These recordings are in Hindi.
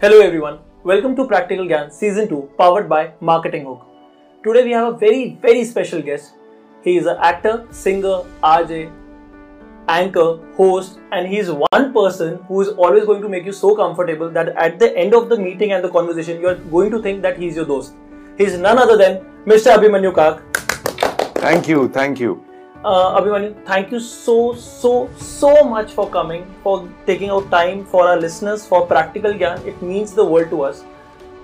Hello everyone, welcome to Practical Gyan Season 2 powered by Marketing Hook. Today we have a very very special guest. He is an actor, singer, RJ, anchor, host and he is one person who is always going to make you so comfortable that at the end of the meeting and the conversation you are going to think that he is your dost. He is none other than Mr. Abhimanyu Kak. Thank you, thank you. Uh, Abhimanyu, thank you so, so, so much for coming, for taking out time for our listeners, for practical ज्ञान. It means the world to us.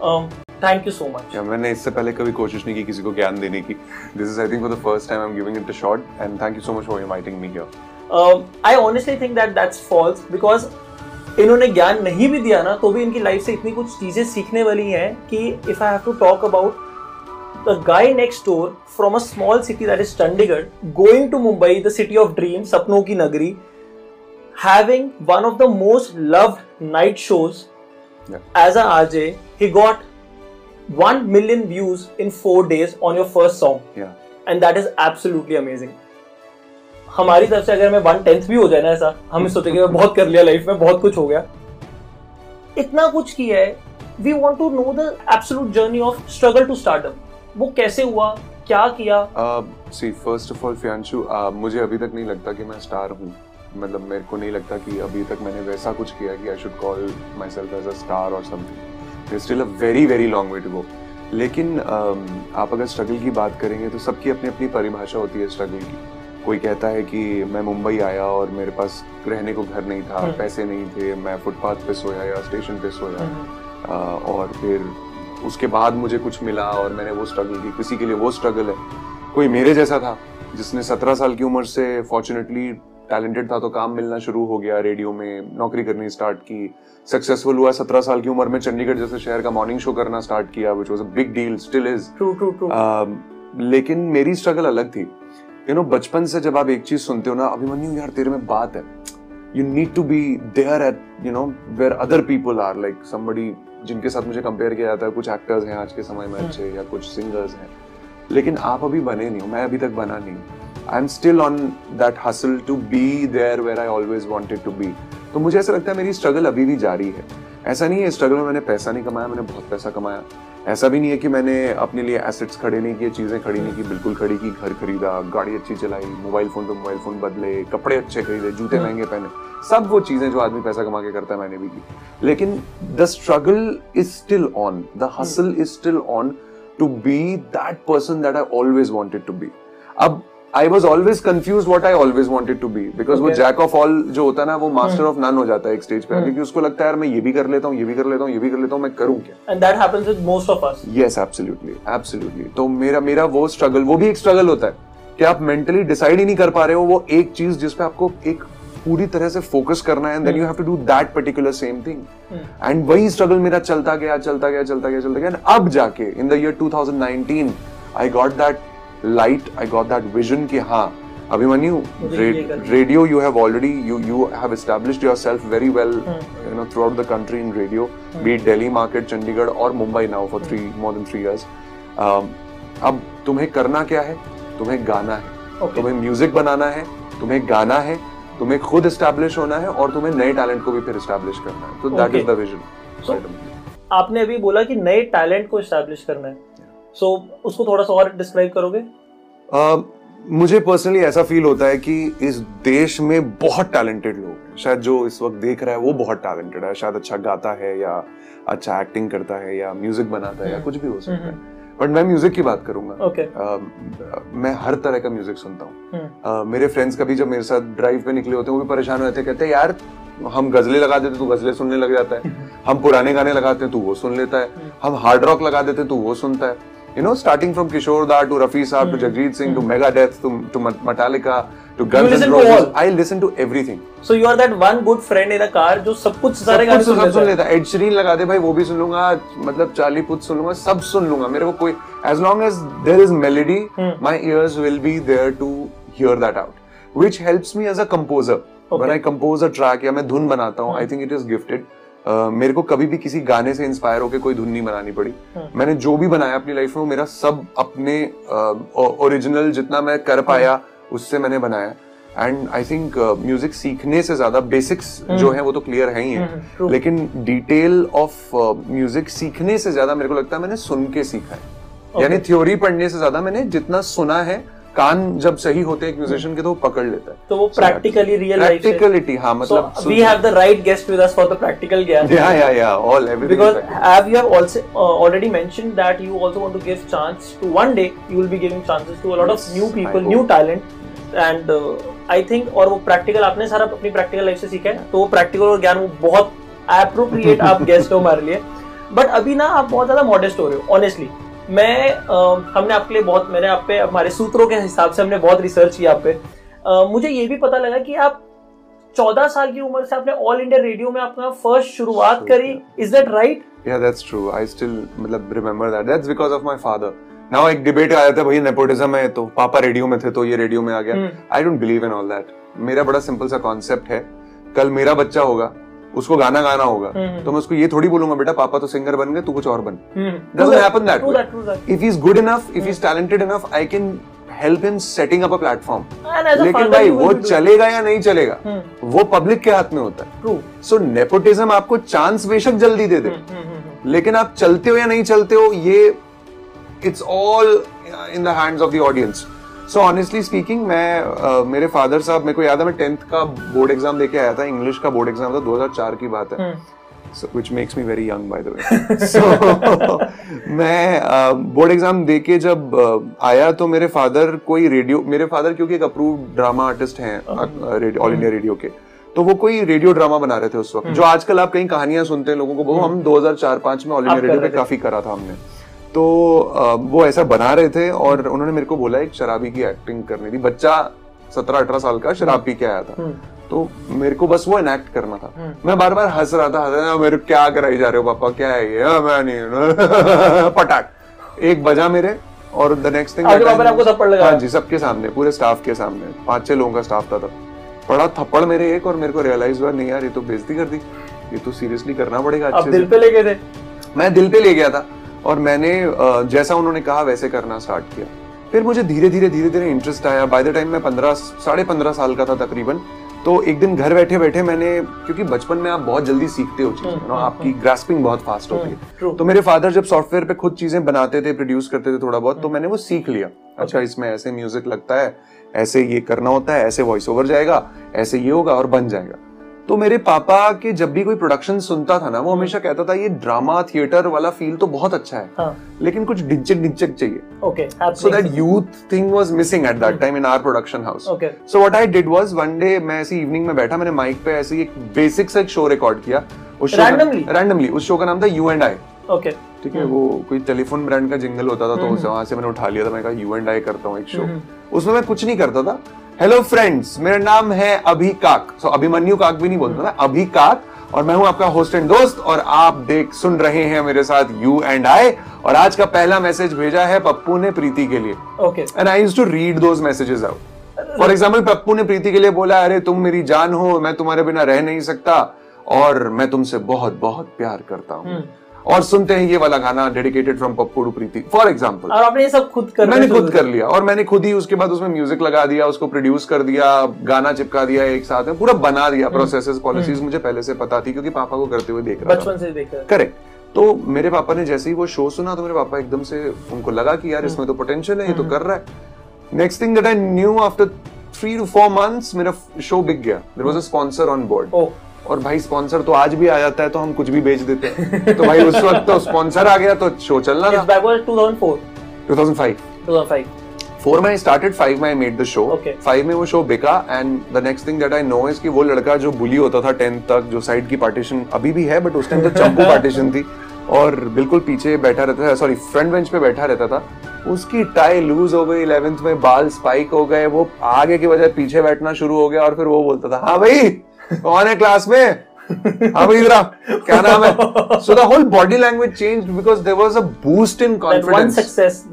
Um, thank you so much. या मैंने इससे पहले कभी कोशिश नहीं की किसी को ज्ञान देने की this is I think for the first time I am giving it a shot and thank you so much for inviting me here Um, I honestly think that that's false because इन्होंने ज्ञान नहीं भी दिया ना तो भी इनकी लाइफ से इतनी कुछ चीज़ें सीखने वाली हैं कि if I have to talk about the guy next door from a small city that is Chandigarh going to Mumbai the city of dream सपनों की नगरी having one of the most loved night shows Yeah. as a RJ, he got 1 million views in 4 days on your first song. या and that is absolutely amazing हमारी तरफ़ से अगर मैं वन टेंथ भी हो जाए ना ऐसा हम सोचेंगे मैं बहुत कर लिया लाइफ में बहुत कुछ हो गया. इतना कुछ किया है। We want to know the absolute journey of struggle to startup वो कैसे हुआ? क्या किया? सी फ़र्स्ट ऑफ़ ऑल फियांशु uh, मुझे अभी तक नहीं लगता कि मैं स्टार हूँ। मतलब मेरे को नहीं लगता कि अभी तक मैंने वैसा कुछ किया कि I should call myself as a star और something still a very very long way to go लेकिन um, आप अगर स्ट्रगल की बात करेंगे तो सबकी अपनी अपनी परिभाषा होती है स्ट्रगल की। कोई कहता है कि मैं मुंबई आया और मेरे पास रहने को घर नहीं था हम्म। पैसे नहीं थे मैं फुटपाथ पे सोया या स्टेशन पे सोया। आ, और फिर उसके बाद मुझे कुछ मिला और मैंने वो स्ट्रगल की। किसी के लिए वो स्ट्रगल है। कोई मेरे जैसा था जिसने सत्रह साल की उम्र से फॉर्चुनेटली टैलेंटेड था तो काम मिलना शुरू हो गया रेडियो में नौकरी करनी स्टार्ट की। सक्सेसफुल हुआ सत्रह साल की उम्र में चंडीगढ़ जैसे शहर का मॉर्निंग शो करना स्टार्ट किया which was a big deal still is true true true लेकिन मेरी स्ट्रगल अलग थी। यू नो बचपन से जब आप एक चीज़ सुनते हो ना अभिमन्यु यार तेरे में बात है। You need to be there at you know where other people are like somebody जिनके साथ मुझे कंपेयर किया जाता है, कुछ एक्टर्स हैं आज के समय में अच्छे या कुछ सिंगर्स हैं। लेकिन आप अभी बने नहीं हो, मैं अभी तक बना नहीं I am still on that hustle to be there where I always wanted to be तो मुझे ऐसा लगता है मेरी स्ट्रगल अभी भी जारी है। ऐसा नहीं है स्ट्रगल में मैंने पैसा नहीं कमाया, मैंने बहुत पैसा कमाया। ऐसा भी नहीं है कि मैंने अपने लिए एसेट्स खड़े नहीं किए चीज़ें खड़ी नहीं की बिल्कुल खड़ी की घर खरीदा गाड़ी अच्छी चलाई मोबाइल फ़ोन पे मोबाइल फ़ोन बदले कपड़े अच्छे खरीदे जूते महँगे पहने। सब वो चीज़ें जो आदमी पैसा कमा के करता है मैंने भी की। लेकिन the struggle is still on the hustle is still on to be that person that I always wanted to be अब I was always confuse what I always wanted to be because वो जैक ऑफ़ ऑल जो होता है ना वो मास्टर ऑफ़ नन हो जाता है एक स्टेज पे। क्योंकि उसको लगता है यार मैं ये भी कर लेता हूँ ये भी कर लेता हूँ ये भी कर लेता हूँ मैं करूँ क्या? And that happens with most of us yes absolutely absolutely तो मेरा मेरा वो स्ट्रगल वो भी एक स्ट्रगल होता है कि आप मेंटली डिसाइड ही नहीं कर पा रहे हो वो एक चीज़ जिसपे आपको एक पूरी तरह से फोकस करना है and then you have to do that particular same thing and वही स्ट्रगल मेरा चलता गया चलता गया चलता गया चलता गया। एंड अब जाके in the year 2019 I got that light I got that vision की हाँ Abhimanyu radio you have already you you have establish your very well you know throughout the country in radio B daily market Chandigarh और Mumbai now for three more than three years अब तुम्हें करना क्या है? तुम्हें गाना है। तुम्हें म्यूज़िक बनाना है तुम्हें गाना है तुम्हें खुद एस्टेब्लिश होना है और तुम्हें नए टैलेंट को भी फिर एस्टेब्लिश करना है। तो दैट इज़ द विजन आपने अभी बोला कि नए टैलेंट को एस्टेब्लिश करना है। सो उसको थोड़ा सा और डिस्क्राइब करोगे? Uh, मुझे पर्सनली ऐसा फील होता है कि इस देश में बहुत टैलेंटेड लोग हैं। शायद जो इस वक्त देख रहा है वो बहुत टैलेंटेड है। शायद अच्छा गाता है या अच्छा एक्टिंग करता है या म्यूज़िक बनाता है या हम्म। कुछ भी हो सकता है। हम्म। बट मैं म्यूज़िक की बात करूँगा। ओके अ, मैं हर तरह का म्यूज़िक सुनता हूँ। हम्म। अ, मेरे फ्रेंड्स कभी जब मेरे साथ ड्राइव पे निकले होते हैं वो भी परेशान हो जाते हैं कहते हैं यार हम गजलें लगा देते तो गजलें सुनने लग जाता है। हम पुराने गाने लगाते हैं तो वो सुन लेता है। हम हार्ड रॉक लगा देते तू वो सुनता है। You know starting from Kishore da to Rafi sahab to Jagjit Singh to Megadeth to to Metallica to Guns listen and to Roses all? I listen to everything so you are that one good friend in a car जो सब कुछ सारे सब गाने कुछ सुन सब सुन लेता है लेता है एड शीरन लगा दे भाई वो भी सुन लूंगा मतलब चार्ली पुथ सुन लूंगा सब सुन लूंगा मेरे को कोई as long as there is melody my ears will be there to hear that out which helps me as a composer when I compose a track या मैं धुन बनाता हूँ आई थिंक इट इज मेरे को कभी भी किसी गाने से इंस्पायर होकर कोई धुन नहीं बनानी पड़ी। मैंने जो भी बनाया अपनी लाइफ में वो मेरा सब अपने ओरिजिनल जितना मैं कर पाया उससे मैंने बनाया। एंड आई थिंक म्यूज़िक सीखने से ज़्यादा बेसिक्स जो है वो तो क्लियर है ही है। लेकिन डिटेल ऑफ़ म्यूज़िक सीखने से ज़्यादा मेरे को लगता है मैंने सुन के सीखा है। यानी थ्योरी पढ़ने से ज़्यादा मैंने जितना सुना है कान जब सही होते हैं म्यूजिशियन के तो वो पकड़ लेता है। तो वो प्रैक्टिकली रियल प्रैक्टिकलिटी हाँ मतलब we have the right guest with us for the practical ज्ञान yeah yeah yeah all everything because have you have also already mention that you also want to give chance to one day you will be giving chances to a lot of new people new talent and I think और वो प्रैक्टिकल आपने सारा अपनी प्रैक्टिकल लाइफ से सीखा है तो वो प्रैक्टिकल और ज्ञान वो बहुत एप्रोप्रिएट आप गेस्ट हो हमारे लिए। बट अभी ना आप बहुत ज़्यादा मॉडेस्ट हो रहे हो ऑनेस्टली मैं अ, हमने आपके लिए बहुत मैंने आप पे हमारे सूत्रों के हिसाब से हमने बहुत रिसर्च किया आप पे अ, मुझे ये भी पता लगा कि आप चौदह साल की उम्र से आपने ऑल इंडिया रेडियो में अपना फ़र्स्ट शुरुआत करी is that right Yeah, that's true. I still मतलब remember that. That's because of my father. Now एक डिबेट आया था भाई नेपोटिज्म है तो पापा रेडियो में थे तो ये रेडियो में आ गया। I don't believe in all that मेरा बड़ा सिंपल सा कॉन्सेप्ट है कल मेरा बच्चा होगा उसको गाना गाना होगा। हम्म। तो मैं उसको ये थोड़ी बोलूँगा बेटा पापा तो सिंगर बन गए तू कुछ और बन। he's good enough if he's talented enough I can help him setting up a platform. And as a लेकिन भाई वो चलेगा या नहीं चलेगा हम्म। वो पब्लिक के हाथ में होता है। सो नेपोटिज्म आपको चांस बेशक जल्दी दे दे। हम्म, हम्म, हम्म। लेकिन आप चलते हो या नहीं चलते हो ये it's all in the hands of the audience so honestly speaking मैं uh, मेरे फादर साहब मेरे को याद है मैं टेंथ का बोर्ड एग्ज़ाम देके आया था इंग्लिश का बोर्ड एग्ज़ाम था 2004 की बात है। हम्म। so, which makes me very young by the way. मैं बोर्ड एग्ज़ाम दे के जब uh, आया तो मेरे फादर कोई रेडियो मेरे फादर क्योंकि एक अप्रूव ड्रामा आर्टिस्ट हैं ऑल इंडिया रेडियो के तो वो कोई रेडियो ड्रामा बना रहे थे उस वक्त। जो आजकल आप कहीं कहानियाँ सुनते हैं लोगों को वो हम 2004-5 में ऑल इंडिया रेडियो पे काफ़ी करा था हमने। तो वो ऐसा बना रहे थे और उन्होंने मेरे को बोला एक शराबी की एक्टिंग करनी थी। बच्चा सत्रह अठारह साल का शराब पी के आया था। हम्म। तो मेरे को बस वो इनैक्ट करना था। हम्म। मैं बार बार हंस रहा था हंस रहा मेरे क्या कराई जा रहे हो पापा? क्या है ये? मैं नहीं पटाक एक बजा मेरे और द नेक्स्ट थिंग आपके थप्पड़ लगाया? हाँ जी सबके सामने पूरे स्टाफ के सामने। पाँच छह लोगों का स्टाफ था तब। पड़ा थप्पड़ मेरे एक और मेरे को रियलाइज़ हुआ नहीं यार ये तो बेइज्जती कर दी। ये तो सीरियसली करना पड़ेगा अच्छे दिल पे ले गए थे? मैं दिल पे ले गया था। और मैंने जैसा उन्होंने कहा वैसे करना स्टार्ट किया। फिर मुझे धीरे धीरे धीरे धीरे इंटरेस्ट आया। बाय द टाइम मैं पंद्रह साढ़े पंद्रह साल का था तकरीबन तो एक दिन घर बैठे बैठे मैंने क्योंकि बचपन में आप बहुत जल्दी सीखते हो चीज़ें हम्म, ना आपकी ग्रास्पिंग बहुत फास्ट होती है। तो मेरे फादर जब सॉफ्टवेयर पे खुद चीज़ें बनाते थे प्रोड्यूस करते थे थोड़ा बहुत तो मैंने वो सीख लिया। अच्छा इसमें ऐसे म्यूज़िक लगता है ऐसे ये करना होता है ऐसे वॉइस ओवर जाएगा ऐसे ये होगा और बन जाएगा। तो मेरे पापा के जब भी कोई प्रोडक्शन सुनता था ना वो हमेशा कहता था ये ड्रामा थिएटर वाला फील तो बहुत अच्छा है हाँ। लेकिन कुछ डिचक डिचक चाहिए। So that youth thing was missing at that time in our production house so what I did was one day मैं ऐसी इवनिंग में बैठा मैंने माइक पे ऐसे एक बेसिक सा एक शो रिकॉर्ड किया। उस Randomly? रैंडमली उस शो का नाम था यू एंड आई ओके ठीक है वो कोई टेलीफोन ब्रांड का जिंगल होता था तो हम्म। वहाँ से मैंने उठा लिया था मैं कहा यू एंड आई करता हूँ एक शो उसमें मैं कुछ नहीं करता था। हेलो फ्रेंड्स मेरा नाम है अभी काक सो अभिमन्यु काक भी नहीं बोलता मैं अभी काक और मैं हूँ आपका होस्ट एंड दोस्त और आप देख सुन रहे हैं मेरे साथ यू एंड आई और आज का पहला मैसेज भेजा है पप्पू ने प्रीति के लिए। Okay and I use to read those messages out for example Pappu ने प्रीति के लिए बोला अरे तुम मेरी जान हो मैं तुम्हारे बिना रह नहीं सकता। और मैं तुमसे बहुत बहुत प्यार करता हूँ। और सुनते हैं ये वाला गाना dedicated from Pappu to Preeti for example और आपने ये सब खुद कर मैंने खुद कर लिया और मैंने खुद ही उसके बाद उसमें म्यूज़िक लगा दिया उसको प्रोड्यूस कर दिया गाना चिपका दिया एक साथ में पूरा बना दिया प्रोसेसेस पॉलिसीज़ मुझे पहले से पता थी क्योंकि पापा को करते हुए देख रहा बचपन से देखा। है करेक्ट तो मेरे पापा ने जैसे ही वो शो सुना तो मेरे पापा एकदम से उनको लगा कि यार इसमें तो पोटेंशियल है ये तो कर रहा है। Next thing that I knew after three two four months मेरा शो बिक गया। There was a sponsor on board और भाई स्पॉन्सर तो आज भी आ जाता है तो हम कुछ भी बेच देते हैं। तो भाई उस वक्त तो स्पॉन्सर आ गया तो शो चलना था। बैक वाज 2004 2005 2005 फोर में स्टार्टेड फाइव में मेड द शो फाइव में वो शो बिका and the next thing that I know is कि वो लड़का जो बुली होता था टेंथ तक जो साइड की पार्टीशन अभी भी है बट उस टाइम तो चंपू पार्टीशन थी। और बिल्कुल पीछे बैठा रहता था सॉरी फ्रंट बेंच पे बैठा रहता था। उसकी टाई लूज हो गई इलेवेंथ में बाल स्पाइक हो गए वो आगे की बजाय पीछे बैठना शुरू हो गया और फिर वो बोलता था हाँ भाई कौन है क्लास में? अभी इधर क्या नाम है? So the whole body language change because there was a boost in confidence success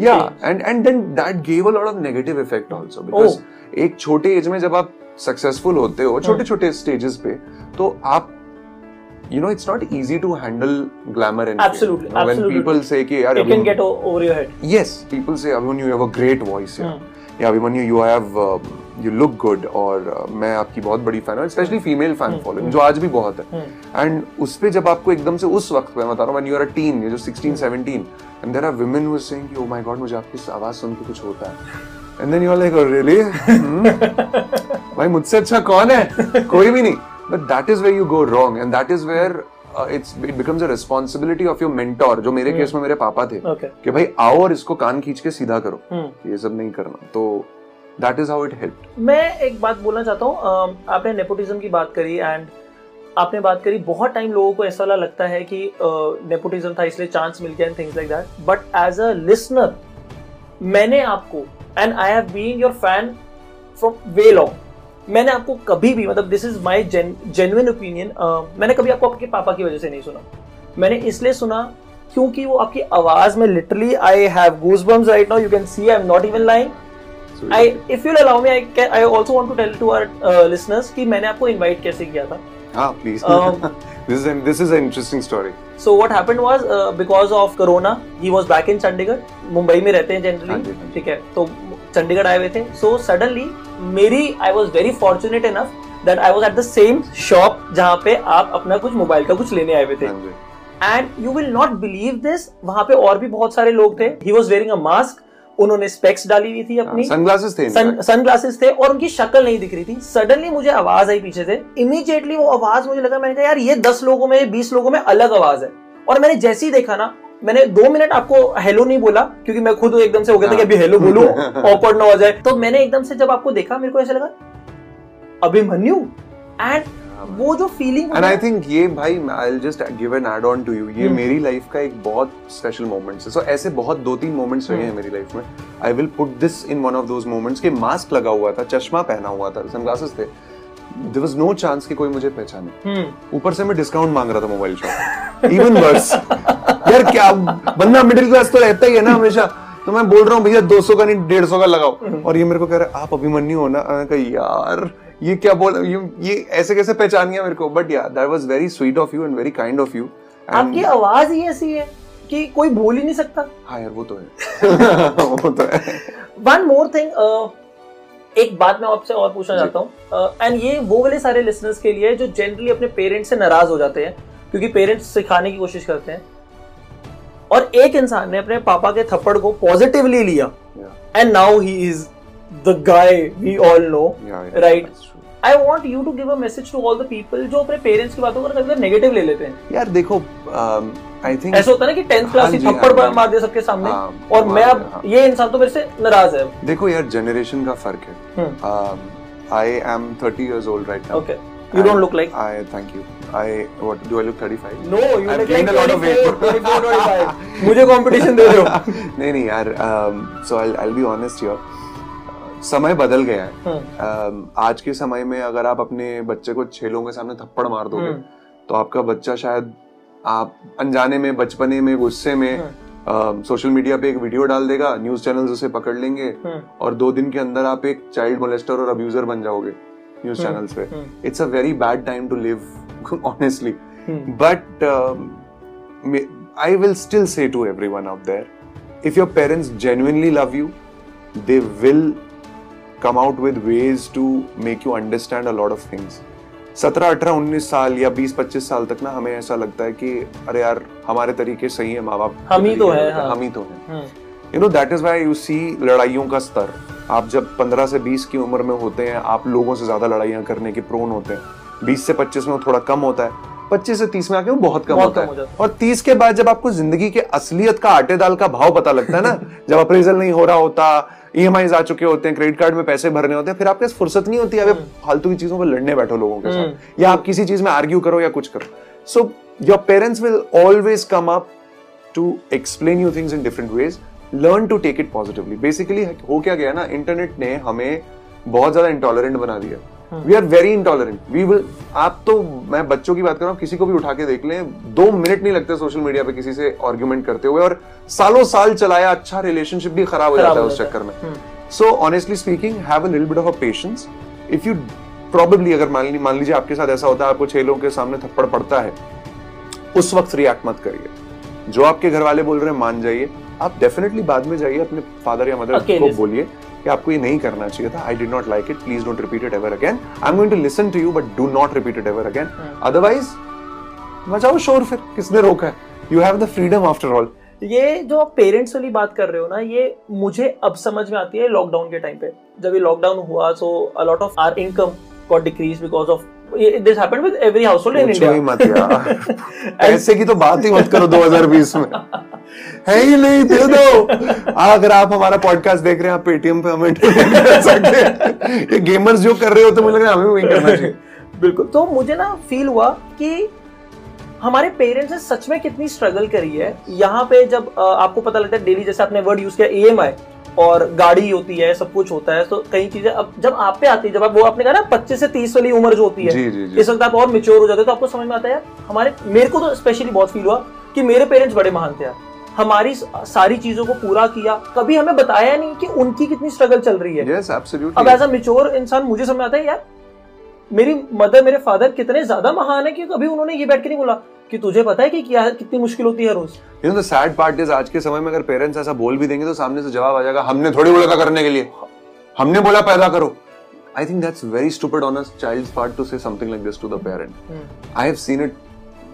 yeah and and then that gave a of negative effect also because एक छोटे एज में जब आप सक्सेसफुल होते हो छोटे छोटे स्टेजेस पे तो आप you know it's not easy to handle glamour and when people say कि यार you can get over your head yes people say Abhimanyu you have a great voice yeah Abhimanyu you have you look good और uh, मैं आपकी बहुत बड़ी फ़ैन हूँ स्पेशली फीमेल फ़ैन फॉलोइंग जो आज भी बहुत है। एंड उस पे जब आपको एकदम से उस वक्त मैं बता रहा हूँ when you are a teen जो 16 17 and there are women who saying कि ओ माय गॉड मुझे आपकी आवाज़ सुन के कुछ होता है। And then you are like really भाई मुझसे अच्छा कौन है? कोई भी नहीं. But that is where you go wrong and that is where it's it becomes a responsibility of your mentor जो मेरे केस में मेरे पापा थे कि भाई आओ और इसको कान खींच के सीधा करो हम्म। ये सब नहीं करना। तो that is how it help मैं एक बात बोलना चाहता हूँ आपने नेपोटिज्म की बात करी एंड आपने बात करी, बहुत टाइम लोगों को ऐसा लगता है कि नेपोटिज्म था, इसलिए चांस मिल गया and things like that but as a listener मैंने आपको and I have been your fan from way long मैंने आपको कभी भी मतलब this is my genuine opinion मैंने कभी आपको आपके पापा की वजह से नहीं सुना। मैंने इसलिए सुना क्योंकि वो आपकी आवाज़ में literally I have goosebumps right now you can see I am not even lying I, if you'll allow me, I can. I also want to tell to our uh, listeners कि मैंने आपको invite कैसे किया था. हाँ please Um, this is this is an interesting story So what happened was uh, because of Corona, he was back in Chandigarh. Mumbai में रहते हैं हाँ जी, जनरली हाँ जी। ठीक है तो चंडीगढ़ आए हुए थे सो सडनली मेरी I was very fortunate enough that I was at the same shop जहाँ पे आप अपना कुछ मोबाइल का कुछ लेने आए हुए थे and you will not believe this वहाँ पे और भी बहुत सारे लोग थे he was wearing a mask उन्होंने स्पेक्स डाली हुई थी अपनी। सनग्लासेस थे सन सनग्लासेस थे और उनकी शक्ल नहीं दिख रही थी। सडनली मुझे आवाज़ आई पीछे से। इमीडिएटली वो आवाज़ मुझे लगा मैंने कहा यार ये दस लोगों में बीस लोगों में अलग आवाज़ है। और मैंने जैसे ही देखा ना मैंने दो मिनट आपको हेलो नहीं बोला क्योंकि मैं खुद एकदम से हो गया था कि अभी हेलो बोलूँ ऑकवर्ड ना हो जाए। तो मैंने एकदम से जब आपको देखा मेरे को ऐसा लगा अभिमन्यु? एंड वो जो फीलिंग एंड आई थिंक ये भाई I will just give an add on to you ये हम्म। मेरी लाइफ का एक बहुत स्पेशल मोमेंट है सो ऐसे बहुत दो तीन मोमेंट्स रहे हैं हम्म। मेरी लाइफ में। I will put this in one of those moments के मास्क लगा हुआ था चश्मा पहना हुआ था सनग्लासेस थे। देयर वाज नो चांस कि कोई मुझे पहचाने। ऊपर से मैं डिस्काउंट मांग रहा था मोबाइल शॉप इवन वर्स यार क्या बंदा मिडिल क्लास तो रहता ही है ना हमेशा। तो मैं बोल रहा हूँ भैया 200 का नहीं 150 का लगाओ। और ये मेरे को कह रहा है आप अभिमन्यु हो ना? यार ये क्या बोल ये, ये ऐसे कैसे पहचान गया मेरे को? But yeah that was very sweet of you and very kind of you आपकी आवाज़ ही ऐसी है कि कोई बोल ही नहीं सकता। हाँ यार वो तो है। वो तो है। वन मोर थिंग एक बात मैं आपसे और पूछना चाहता हूँ। एंड ये वो वाले सारे लिसनर्स के लिए जो जनरली अपने पेरेंट्स से नाराज़ हो जाते हैं क्योंकि पेरेंट्स सिखाने की कोशिश करते हैं। और एक इंसान ने अपने पापा के थप्पड़ को पॉजिटिवली लिया। And now he is the guy we all know yeah, I want you to give a message to all the people जो अपने पेरेंट्स की बातों को कभी नेगेटिव ले लेते हैं। यार देखो आई थिंक ऐसा होता है ना कि टेंथ क्लास हाँ थप्पड़ हाँ मार दे सबके सामने हाँ, और मैं हाँ, अब। ये इंसान तो मेरे से नाराज़ है। देखो यार जनरेशन का फ़र्क है। I am 30 years old right now okay you don't look like I thank you. I what do I look 35? No you I've look gained like a lot of weight. 24 25 मुझे कंपटीशन दे रहे हो नहीं नहीं यार so I I be honest here समय बदल गया है। Um, आज के समय में अगर आप अपने बच्चे को छह लोगों के सामने थप्पड़ मार दोगे हम्म, तो आपका बच्चा शायद आप अनजाने में बचपने में गुस्से में हम्म, सोशल मीडिया पे एक वीडियो डाल देगा न्यूज़ चैनल उसे पकड़ लेंगे हम्म, और दो दिन के अंदर आप एक चाइल्ड मोलेस्टर और अब्यूजर बन जाओगे न्यूज़ चैनल्स पे। It's a very bad time to live live but I will um, may- i will still say to everyone out there if your parents genuinely love come out with ways to make you understand a lot of things. सत्रह अठारह उन्नीस साल या बीस पच्चीस साल तक ना हमें ऐसा लगता है कि अरे यार हमारे तरीके सही है माँ बाप हम ही तो हैं, है। हम ही तो हैं। You know that is why you see लड़ाइयों का स्तर। आप जब 15 से 20 की उम्र में होते हैं आप लोगों से ज़्यादा लड़ाइयाँ करने के प्रोन होते हैं। 20 से 25 में थोड़ा कम होता है। 25 से 30 में आके वो बहुत कम बहुत होता कम है और 30 के बाद जब आपको ज़िंदगी के असलियत का आटे दाल का भाव पता लगता है ना जब अप्रेजल नहीं हो रहा होता ई आ चुके होते हैं क्रेडिट कार्ड में पैसे भरने होते हैं फिर आपके फुर्सत नहीं होती है फालतू की चीज़ों पर लड़ने बैठो लोगों के साथ। या आप किसी चीज़ में आर्ग्यू करो या कुछ करो। So your parents will always come up to explain you things in different ways learn to take it positively basically हो क्या गया ना इंटरनेट ने हमें बहुत ज़्यादा इंटॉलरेंट बना दिया। We are very intolerant we will आप तो मैं बच्चों की बात कर रहा हूँ किसी को भी उठा के देख लें दो मिनट नहीं लगते सोशल मीडिया पे किसी से आर्ग्यूमेंट करते हुए और सालों साल चलाया अच्छा रिलेशनशिप भी खराब हो जाता है उस चक्कर में। So honestly speaking have a little bit of a patience if you probably अगर मान मान लीजिए आपके साथ ऐसा होता है आपको छह लोगों के सामने थप्पड़ पड़ता है उस वक्त रिएक्ट मत करिए। जो आपके घर वाले बोल रहे हैं मान जाइए। आप डेफिनेटली बाद में जाइए अपने फादर या मदर को बोलिए। कि आपको ये नहीं करना चाहिए था। I did not like it please don't repeat it ever again I am going to listen to you but do not repeat it ever again otherwise मचाओ शोर फिर। किसने रोका है? You have the freedom after all ये जो आप पेरेंट्स वाली बात कर रहे हो ना ये मुझे अब समझ में आती है लॉकडाउन के टाइम पे। जब ये लॉकडाउन हुआ so a lot of our income got decrease because of this happened with every household in India मत यार। ऐसे की तो बात ही मत करो 2020 में। है ही नहीं दे दो। अगर आप हमारा पॉडकास्ट देख रहे हैं आप पेटीएम पे हमें कर सकते हैं। ये गेमर्स जो कर रहे हो तो मुझे लग रहा है हमें वही करना चाहिए। बिल्कुल। तो मुझे ना फील हुआ कि हमारे पेरेंट्स ने सच में कितनी स्ट्रगल करी है। यहाँ पे जब आपको पता लगता है डेली जैसे आपने वर्ड यूज़ किया ई और गाड़ी होती है सब कुछ होता है तो कई चीज़ें अब जब आप पे आती है जब आप वो आपने कहा ना पच्चीस से तीस वाली उम्र जो होती है जी जी जी। इस वक्त आप और मेच्योर हो जाते हो तो आपको समझ में आता है हमारे मेरे को तो स्पेशली बहुत फील हुआ कि मेरे पेरेंट्स बड़े महान थे यार। हमारी सारी चीज़ों को पूरा किया कभी हमें बताया नहीं कि उनकी कितनी स्ट्रगल चल रही है। यस अब एज अ मेच्योर इंसान मुझे समझ आता है यार मेरी मदर मेरे फादर कितने ज़्यादा महान है कि कभी उन्होंने ये बैठ के नहीं बोला। कि तुझे पता है कि क्या कितनी मुश्किल होती है रोज? You know the sad part is आज के समय में अगर पेरेंट्स ऐसा बोल भी देंगे तो सामने से जवाब आ जाएगा हमने थोड़ी बोला था करने के लिए। हमने बोला पैदा करो। I think that's very stupid on a child's part to say something like this to the parent I have seen it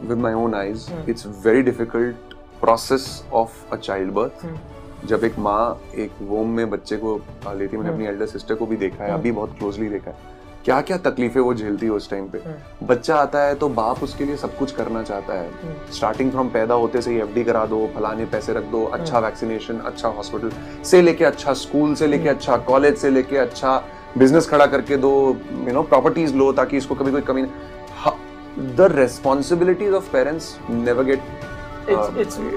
with my own eyes it's very difficult process of a child birth जब एक माँ एक वोम में बच्चे को लेती है मैंने अपनी एल्डर सिस्टर को भी देखा है अभी बहुत क्लोजली देखा है। क्या क्या तकलीफें वो झेलती है उस टाइम पे। बच्चा आता है तो बाप उसके लिए सब कुछ करना चाहता है। स्टार्टिंग फ्रॉम पैदा होते से ही एफडी करा दो फलाने पैसे रख दो अच्छा वैक्सीनेशन अच्छा हॉस्पिटल से लेके अच्छा स्कूल से लेके अच्छा कॉलेज से लेके अच्छा बिज़नेस खड़ा करके दो यू नो प्रॉपर्टीज़ लो ताकि इसको कभी कोई कमी the responsibilities of parents never get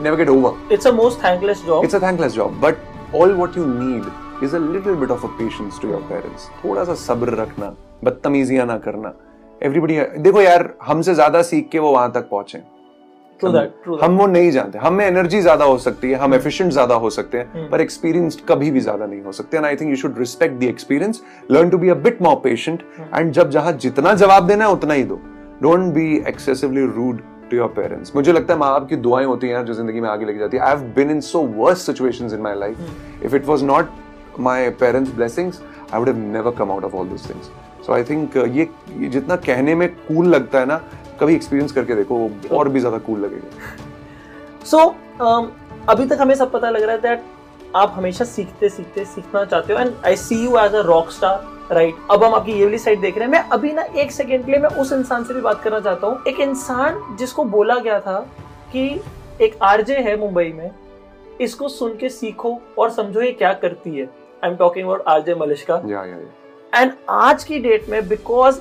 never get over it's a most thankless job but all what you need is a little bit of a patience to your parents. थोड़ा सा सब्र रखना। बदतमीजियाँ ना करना। एवरीबडी देखो यार हमसे ज़्यादा सीख के वो वहाँ तक पहुँचे। ट्रू दैट ट्रू हम वो नहीं जानते। हम में एनर्जी ज़्यादा हो सकती है हम एफिशिएंट ज़्यादा हो सकते हैं पर एक्सपीरियंस कभी भी ज़्यादा नहीं हो सकते। And I think you should respect the experience learn to be a bit more patient and जब जहाँ जितना जवाब देना है उतना ही दो। Don't be excessively rude to your parents मुझे लगता है माँ बाप की दुआएँ होती हैं जो ज़िंदगी में आगे लेके जाती है। I have been in so worst situations in my life if it was not my parents blessings I would have never come out of all this things so I think ये जितना कहने में कूल cool लगता है ना कभी एक्सपीरियंस करके देखो वो और भी ज़्यादा कूल cool लगेगा। सो so, um, अभी तक हमें सब पता लग रहा है दैट आप हमेशा सीखते सीखते सीखना चाहते हो and I see you as a rock star right अब हम आपकी ये वाली साइड देख रहे हैं। मैं अभी ना एक सेकेंड के लिए मैं उस इंसान से भी बात करना चाहता हूँ। एक इंसान जिसको बोला गया था कि एक आरजे है मुंबई में इसको सुन के सीखो और समझो ये क्या करती है। I am talking about RJ Malishka yeah yeah yeah and आज की डेट में because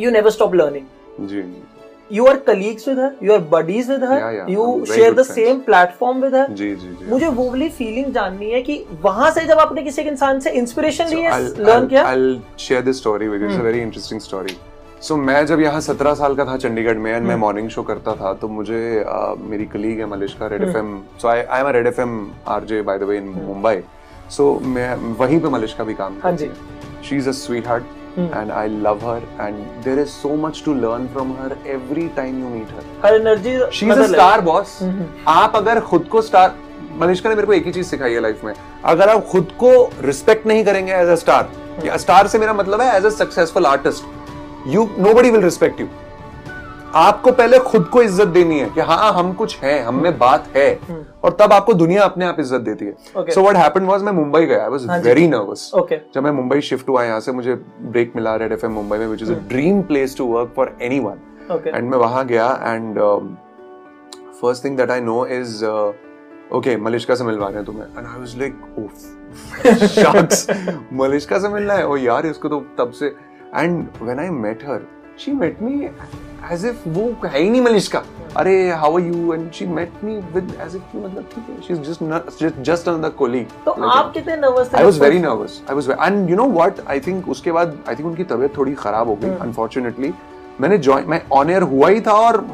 you never stop learning जी जी you are colleagues with her you are buddies with her Yeah, yeah. you I'm very share good the friends. platform with her जी जी जी मुझे वो वाली फीलिंग जाननी है कि वहाँ से जब आपने किसी एक इंसान से इंस्पिरेशन ली है लर्न किया I'll share this story with you. It's a very interesting story. So so, मैं जब यहाँ सत्रह साल का था चंडीगढ़ में एंड मैं मॉर्निंग शो करता था तो मुझे uh, मेरी कलीग है Malishka Red F M so I I am Red F M R J by the way in Mumbai सो मैं वहीं पे मलिश्का भी काम हाँ करती जी। है is a sweet heart and I love her and there is so much to learn from her every time you meet her her energy she is a boss आप अगर खुद को स्टार मनिष्का ने मेरे को एक ही चीज़ सिखाई है लाइफ में। अगर आप खुद को रिस्पेक्ट नहीं करेंगे एज अ स्टार या स्टार से मेरा मतलब है as a successful artist you know buddy will respect you आपको पहले खुद को इज़्ज़त देनी है कि हाँ हम कुछ है हम में बात है। और तब आपको दुनिया अपने आप इज़्ज़त देती है। सो व्हाट हैपेंड वाज मैं मुंबई गया आई वाज वेरी नर्वस जब मैं मुंबई शिफ्ट हुआ यहाँ से मुझे ब्रेक मिला रेड एफ़ मुंबई में which is a dream place to work for anyone and मैं वहाँ गया and first thing that I know is okay Malishka से मिलवा रहे हैं तुम्हें। And I was like shocks Malishka से मिलना है? ओ यार इसको तो तब से and when I met her she met me as if वो है ही नहीं मलिश्का अरे how are you and she met me with as if मतलब ठीक है। She is just just another colleague तो आप कितने नर्वस थे I was very nervous I was and you know what I think उसके बाद आई थिंक उनकी तबीयत थोड़ी खराब हो गई अनफॉर्चुनेटली मैंने ज्वाइन मैं ऑन एयर हुआ ही था और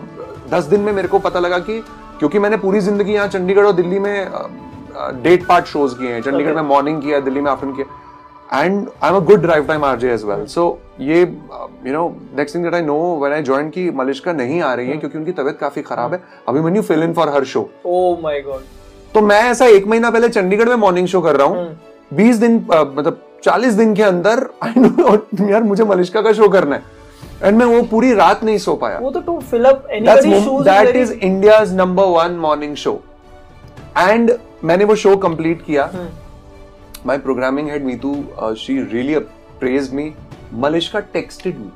दस दिन में मेरे को पता लगा कि क्योंकि मैंने पूरी ज़िंदगी यहाँ चंडीगढ़ और दिल्ली में डेट पार्ट शोज़ किए हैं। चंडीगढ़. में मॉर्निंग किया दिल्ली में आफ्टरनून किया। And I am a good drive time RJ as well so ये you know next thing that I know when I join की मलिश्का नहीं आ रही है क्योंकि उनकी तबीयत काफ़ी खराब है। Abhimanyu fill in for her show oh my god तो मैं ऐसा एक महीना पहले चंडीगढ़ में मॉर्निंग शो कर रहा हूँ। बीस दिन मतलब चालीस दिन के अंदर आई नो यार मुझे मलिश्का का शो करना है। एंड मैं वो पूरी रात नहीं सो पाया। वो तो to fill up That's anybody mom- shoes that is India's number one morning show. And मैंने वो शो कंप्लीट किया। My programming head Meetu she really praised me malishka texted me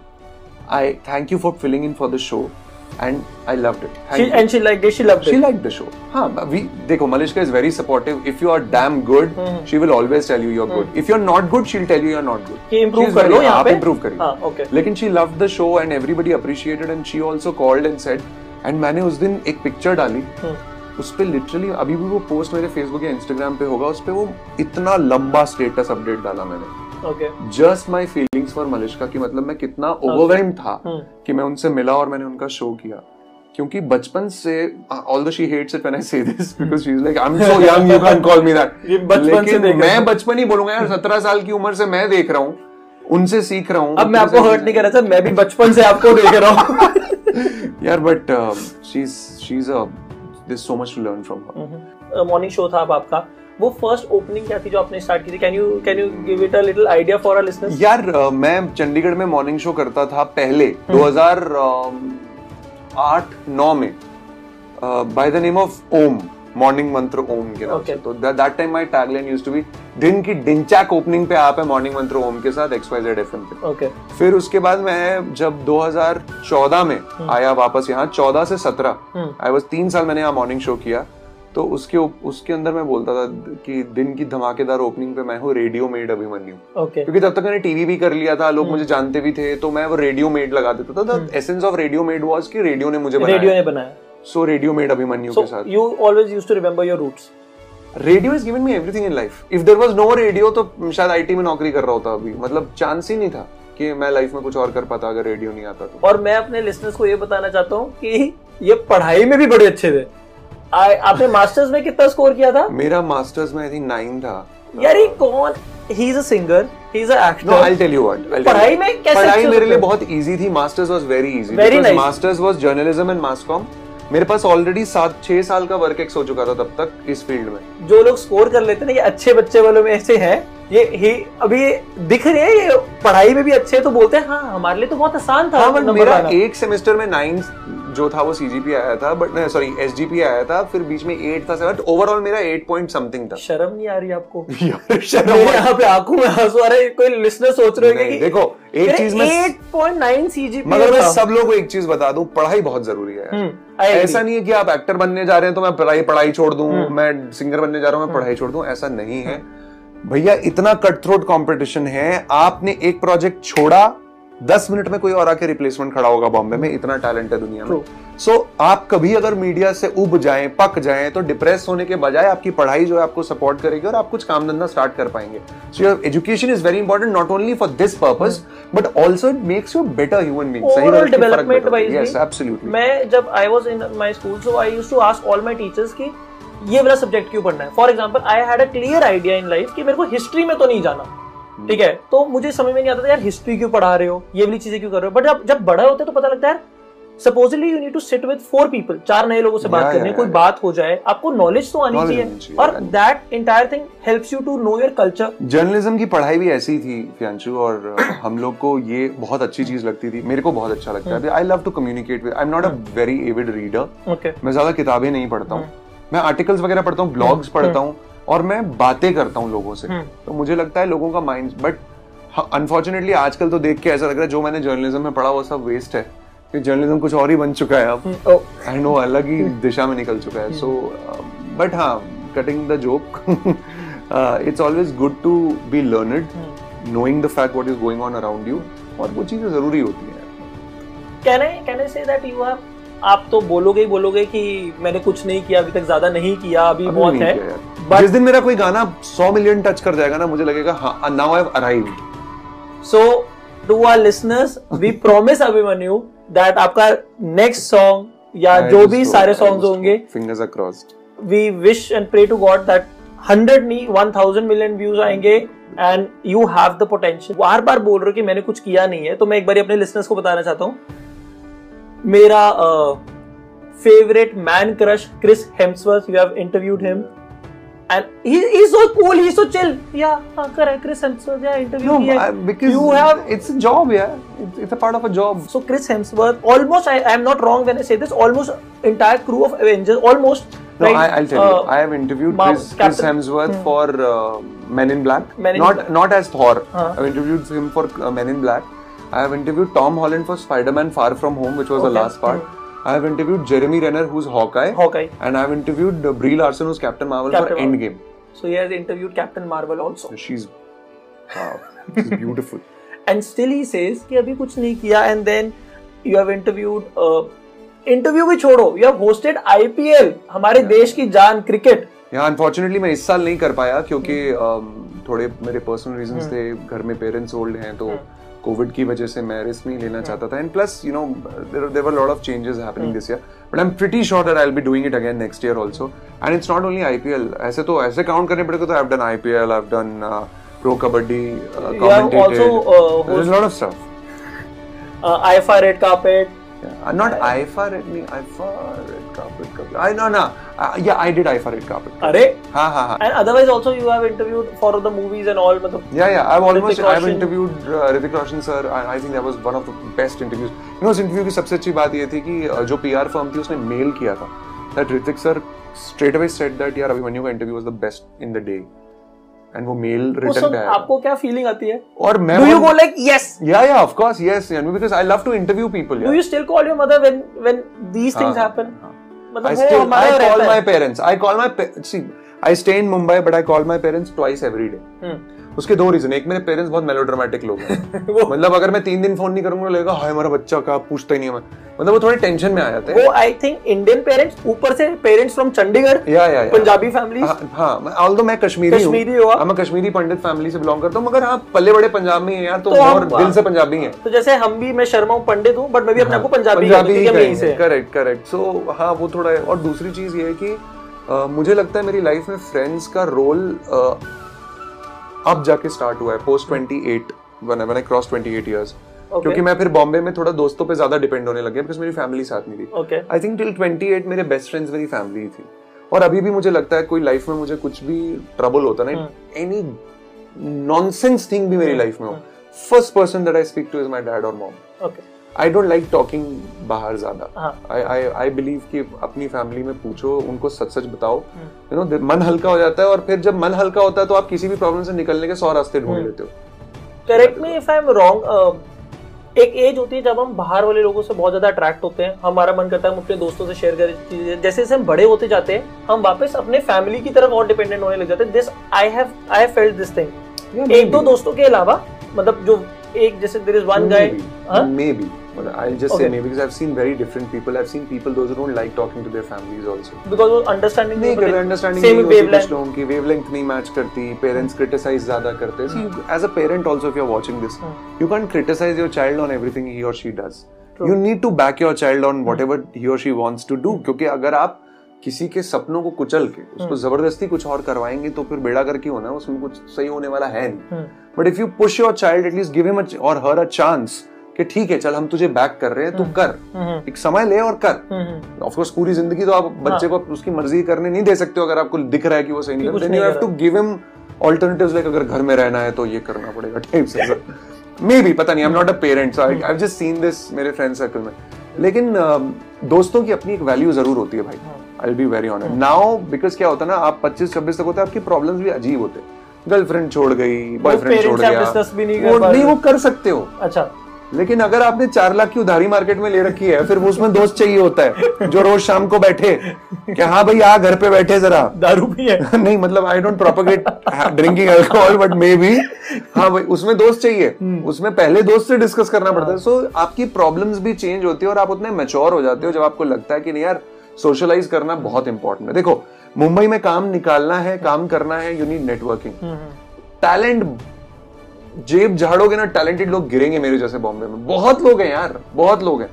i thank you for filling in for the show and i loved it Thank she you. and she liked it she loved she it liked the show हाँ we देखो Malishka is very supportive if you are damn good she will always tell you you're good if you're not good she'll tell you you're not good कि improve She's कर लो very- यहाँ आप पे। improve करिए हाँ, okay. लेकिन she loved the show and everybody appreciated and she also called and said and मैंने उस दिन एक पिक्चर डाली हम्म, उस पे लिटरली अभी भी वो पोस्ट मेरे फेसबुक या इंस्टाग्राम पे होगा उस पर वो इतना लंबा स्टेटस अपडेट डाला मैंने। Just my feelings for Malishka की मतलब मैं कितना ओवरवेल्म था हम्म। कि मैं उनसे मिला और मैंने उनका शो किया। क्योंकि बचपन से although she hates it when I say this because she is like I am so young you can call me that ये बचपन से देख रहे मैं बचपन ही बोलूँगा यार 17 साल की उम्र से मैं देख रहा हूँ उनसे सीख रहा हूँ अब मैं आपको हर्ट नहीं कर रहा था मैं भी बचपन से आपको देख रहा हूँ। यार but she is she is a there's so much to learn from her. Morning show था अब आपका। वो फ़र्स्ट ओपनिंग क्या थी जो आपने स्टार्ट की थी? Can you can you give it a little idea for our listeners यार uh, मैं चंडीगढ़ में मॉर्निंग शो करता था पहले 2008 9 में। By the name of Om morning Mantra Om के नाम से। तो that time my tagline used to be दिन की डिंचैक ओपनिंग पे आप है मॉर्निंग मंत्र ओम के साथ XYZ FM पे. ओके फिर उसके बाद मैं जब 2014 में आया वापस यहाँ 14 से 17 हम्म। आई वाज तीन साल मैंने यहाँ मॉर्निंग शो किया तो उसके उसके अंदर मैं बोलता था कि दिन की धमाकेदार ओपनिंग पे मैं हूँ रेडियो मेड अभिमन्यु ओके क्योंकि तब तक मैंने टीवी भी कर लिया था लोग मुझे जानते भी थे तो मैं वो रेडियो मेड लगा देता था। The essence of radio made was कि रेडियो ने मुझे रेडियो बनाया ने बनाया। So radio made Abhimanyu so के साथ you always used to remember your roots radio is given me everything in life if there was no radio तो शायद आईटी में नौकरी कर रहा होता अभी। मतलब चांस ही नहीं था कि मैं लाइफ में कुछ और कर पाता अगर रेडियो नहीं आता तो। और मैं अपने लिसनर्स को ये बताना चाहता हूँ कि ये पढ़ाई में भी बड़े अच्छे थे। आ, आपने मास्टर्स में कितना स्कोर किया था? मेरा मास्टर्स में आई थिंक नाइन था। यार ये कौन? He is a singer he is a no I actor tell you what पढ़ाई में कैसे पढ़ाई मेरे लिए बहुत इजी थी masters was very easy because masters was journalism and mass comm मेरे पास ऑलरेडी सात छह साल का वर्क एक्स हो चुका था तब तक इस फ़ील्ड में। जो लोग स्कोर कर लेते हैं ना ये अच्छे बच्चे वालों में ऐसे हैं ये ही अभी ये दिख रहे हैं ये पढ़ाई में भी अच्छे हैं, तो बोलते हैं हाँ हमारे लिए तो बहुत आसान था हाँ बट मेरा एक सेमेस्टर में नाइन जो था वो सीजीपी आया था बट सॉरी एसजीपी आया था फिर बीच में एट था सेवन ओवरऑल मेरा एट पॉइंट समथिंग था। शर्म नहीं आ रही आपको? शर्म यहाँ पे आँखों में आँसू आ रहे कोई लिसनर सोच रहे होंगे देखो एक चीज़ में 8.9 सीजीपीए मगर मैं सब लोगों को एक चीज़ बता दूँ पढ़ाई बहुत ज़रूरी है हम्म, ऐसा नहीं है कि आप एक्टर बनने जा रहे हैं तो मैं पढ़ाई पढ़ाई छोड़ दूँ हम्म। मैं सिंगर बनने जा रहा हूँ मैं पढ़ाई छोड़ दूँ ऐसा नहीं है। भैया इतना कट थ्रोट कॉम्पिटिशन है आपने एक प्रोजेक्ट छोड़ा दस मिनट में कोई और आके रिप्लेसमेंट खड़ा होगा बॉम्बे में इतना टैलेंट है दुनिया में. सो आप कभी अगर मीडिया से उब जाए पक जाएँ तो डिप्रेस होने के बजाय आपकी पढ़ाई जो है आपको सपोर्ट करेगी और आप कुछ काम धंधा स्टार्ट कर पाएँगे so your education is very important not only for this purpose but also it makes you better human being सही डेवलपमेंट। Wise Yes, absolutely. मैं जब I was in my school so I used to ask all my teachers कि ये वाला सब्जेक्ट क्यों पढ़ना है for example I had a clear idea in life कि मेरे को हिस्ट्री में तो नहीं जाना ठीक है? तो मुझे समझ में नहीं आता था यार हिस्ट्री क्यों पढ़ा रहे हो? ये वाली चीज़ें क्यों कर रहे हो? बट जब जब बड़ा होते तो पता लगता है supposedly you need to sit with four people चार नए लोगों से बात Yeah, करनी है yeah, कोई. बात हो जाए आपको नॉलेज तो आनी चाहिए. और that entire thing helps you to know your culture journalism की पढ़ाई भी ऐसी थी फियांशु और हम लोग को ये बहुत अच्छी चीज़ लगती थी। मेरे को बहुत अच्छा लगता है। I love to communicate with I am not a very avid reader मैं ज़्यादा किताबें नहीं पढ़ता हूँ। मैं आर्टिकल्स वगैरह पढ़ता हूँ ब्लॉग्स पढ़ता हूँ। और मैं बातें करता हूँ लोगों से। हम्म। तो मुझे लगता है लोगों का माइंड बट अनफॉर्चुनेटली आजकल तो देख के ऐसा लग रहा है जो मैंने जर्नलिज्म में पढ़ा वो सब वेस्ट है। कि जर्नलिज्म कुछ और ही बन चुका है अब। एंड वो अलग ही दिशा में निकल चुका है। सो बट हाँ cutting the joke it's always good to be learn learned knowing the fact what is going on around you और वो चीज़ें ज़रूरी होती हैं। Can I can I say that you have आप तो बोलोगे ही बोलोगे कि मैंने कुछ नहीं किया अभी तक ज़्यादा नहीं किया अभी अभी बहुत है। But- जिस दिन मेरा कोई गाना 100 मिलियन टच कर जाएगा ना मुझे लगेगा हाँ now I have arrived so to our listeners we promise Abhimanyu that आपका नेक्स्ट सॉन्ग या I जो भी सारे सॉन्ग्स होंगे fingers are crossed we wish and pray to god that hundred नहीं वन थाउज़ेंड मिलियन व्यूज़ आएँगे and you have the potential बार बार बोल रहे हो कि मैंने कुछ किया नहीं है तो मैं एक बार अपने लिसनर्स को बताना चाहता हूँ मेरा favourite man crush Chris Hemsworth you have interviewed him and he is so cool he so chill yeah कर क्रिस हेम्सवर्थ या इंटरव्यू किया you have it's a job या it's a part of a job so Chris Hemsworth almost I am not wrong when I say this almost entire crew of Avengers almost No, right. I, I'll tell uh, you. I have interviewed Mar- Chris, Chris Hemsworth hmm. for uh, Men in Black. Men in not Black. not as Thor. Huh. I've interviewed him for uh, Men in Black. I have interviewed Tom Holland for Spider-Man: Far From Home, which was okay. the last part. I have interviewed Jeremy Renner, who's Hawkeye. Hawkeye And I have interviewed uh, Brie Larson, who's Captain Marvel Captain for Marvel. Endgame. so he has interviewed Captain Marvel also She's wow, she's beautiful. and still he says कि अभी कुछ नहीं किया and then you have interviewed uh, interview भी छोड़ो यू हैव होस्टेड आईपीएल हमारे yeah. देश की जान क्रिकेट यहाँ अनफॉर्चुनेटली मैं इस साल नहीं कर पाया क्योंकि um, थोड़े मेरे पर्सनल रीजंस हम्म। थे घर में पेरेंट्स ओल्ड हैं तो कोविड की वजह से मैं रिस्क नहीं लेना चाहता था. And plus you know there were lot of changes happening this year but I am pretty sure that I will be doing it again next year also and it's not only IPL ऐसे तो ऐसे काउंट करने पड़ेगा तो I have done IPL I have done pro kabaddi is lot of stuff IFR red carpet not IFA red, me IFA red carpet. carpet. I no no. Uh, yeah, I did IFA red carpet. अरे Ha ha ha. and otherwise also you have interviewed for the movies and all मतलब Yeah, yeah. I've almost I've interviewed uh, Hrithik Roshan sir. I, I think that was one of the best interviews. You know, उस interview की सबसे अच्छी बात ये थी कि uh, जो PR firm थी उसने mail किया था that Hrithik sir straight away said that यार अभिमन्यु का interview was the best in the day. And वो written वक्त पे आपको क्या फीलिंग आती है और मैं do you go like yes Yeah, yeah, of course, yes, Yanvi, because I love to interview people. Do. You still call your mother when when these things हाँ, हैपन हाँ. मतलब I वो still हमारा I call रहता my है parents. I call my pa- see. I stay in Mumbai, but I call my parents twice every day. हम्म, उसके दो रीजन एक मेरे पेरेंट्स बहुत मेलोड्रामेटिक लोग हैं। मतलब अगर मैं तीन दिन फ़ोन नहीं करूँगा लगेगा हाय हमारा बच्चा का पूछता ही नहीं है मैं मतलब वो थोड़े टेंशन में आ जाते हैं। वो आई थिंक इंडियन पेरेंट्स ऊपर से पेरेंट्स फ्रॉम चंडीगढ़ या या पंजाबी फैमिली हाँ, ऑल्दो मैं कश्मीरी हूँ कश्मीरी हो आप? हाँ, मैं कश्मीरी पंडित फैमिली से बिलोंग करता हूँ मगर हाँ पल्ले बड़े पंजाब में यार तो, तो और दिल से पंजाबी हैं। तो जैसे हम भी मैं शर्मा हूँ पंडित हूँ बट मैं भी अपने आप को पंजाबी हम करेक्ट करेक्ट सो। हाँ वो थोड़ा है। और दूसरी चीज़ ये है कि मुझे लगता है मेरी लाइफ में फ्रेंड्स का रोल अब जाके स्टार्ट हुआ है post 28 when I when I crossed 28 years Okay. क्योंकि मैं फिर बॉम्बे में थोड़ा दोस्तों पे ज़्यादा डिपेंड होने लगे बिकॉज़ मेरी फैमिली साथ नहीं थी। आई थिंक टिल 28 मेरे बेस्ट फ्रेंड्स मेरी फैमिली ही थी। और अभी भी मुझे लगता है कोई लाइफ में मुझे कुछ भी ट्रबल होता ना। एनी नॉनसेंस थिंग भी मेरी लाइफ में हो। First person that I speak to is my dad और mom okay I don't like talking बाहर ज़्यादा। आई बिलीव कि अपनी फैमिली में पूछो उनको सच सच बताओ। हम्म। यू नो मन हल्का हो जाता है और फिर जब मन हल्का होता है तो आप किसी भी प्रॉब्लम से निकलने के सौ रास्ते ढूंढ हम्म। लेते हो। Correct me if I am wrong एक एज होती है जब हम बाहर वाले लोगों से बहुत ज़्यादा अट्रैक्ट होते हैं। हमारा मन करता है हम अपने दोस्तों से शेयर करें चीज़ें। जैसे जैसे हम बड़े होते जाते हैं हम वापस अपने फैमिली की तरफ़ और डिपेंडेंट होने लग जाते हैं। This I have I have felt this thing एक दो दोस्तों के अलावा मतलब जो एक जैसे देयर इज़ वन गाय हाँ? maybe but I'll just say maybe because I've seen very different people. I've seen people those who don't like talking to their families also. Because वो अंडरस्टैंडिंग नहीं करते अंडरस्टैंडिंग सेम नहीं कुछ लोगों की वेवलेंथ नहीं मैच करती पेरेंट्स क्रिटिसाइज ज़्यादा करते हैं as a parent also if you are watching this Hmm. You can criticise your child on everything he or she does True. You need to back your child on whatever he or she wants to do क्योंकि अगर आप किसी के सपनों को कुचल के उसको Hmm. ज़बरदस्ती कुछ और करवाएँगे तो फिर बेड़ा करके होना उसमें कुछ सही होने वाला है नहीं but if you push your child at least give him or her a chance कि ठीक है चल हम तुझे बैक कर रहे हैं तू कर। हम्म, एक समय ले और कर। हम्म, ऑफ़ कोर्स पूरी ज़िंदगी तो आप बच्चे हाँ। को उसकी मर्ज़ी करने नहीं दे सकते हो अगर आपको दिख रहा है कि वो सही नहीं then you have to give him alternatives like अगर घर में रहना है तो ये करना पड़ेगा टाइप से। मे बी पता नहीं I am not a parent so I have just seen this मेरे फ्रेंड सर्कल में। लेकिन दोस्तों की अपनी एक वैल्यू ज़रूर होती है भाई I be very honest now because क्या होता है ना आप 25 26 तक होते हैं आपकी प्रॉब्लम्स भी अजीब होते हैं। गर्लफ्रेंड छोड़ गई बॉयफ्रेंड छोड़ गया। वो नहीं वो कर सकते हो। अच्छा। लेकिन अगर आपने चार लाख की उधारी मार्केट में ले रखी है फिर उसमें दोस्त चाहिए होता है जो रोज शाम को बैठे कि हाँ भाई आ घर पे बैठे जरा। दारू भी है नहीं मतलब I don't propagate drinking alcohol but maybe हाँ भाई उसमें दोस्त चाहिए। उसमें पहले दोस्त से डिस्कस करना पड़ता है। सो आपकी प्रॉब्लम्स भी चेंज होती है और आप उतने मेच्योर हो जाते हो जब आपको लगता है कि नहीं यार सोशलाइज करना बहुत इंपॉर्टेंट है। देखो मुंबई में काम निकालना है काम करना है you need networking hmm, talent जेब झाड़ोगे ना टैलेंटेड लोग गिरेंगे मेरे जैसे बॉम्बे में। बहुत लोग हैं यार बहुत लोग हैं।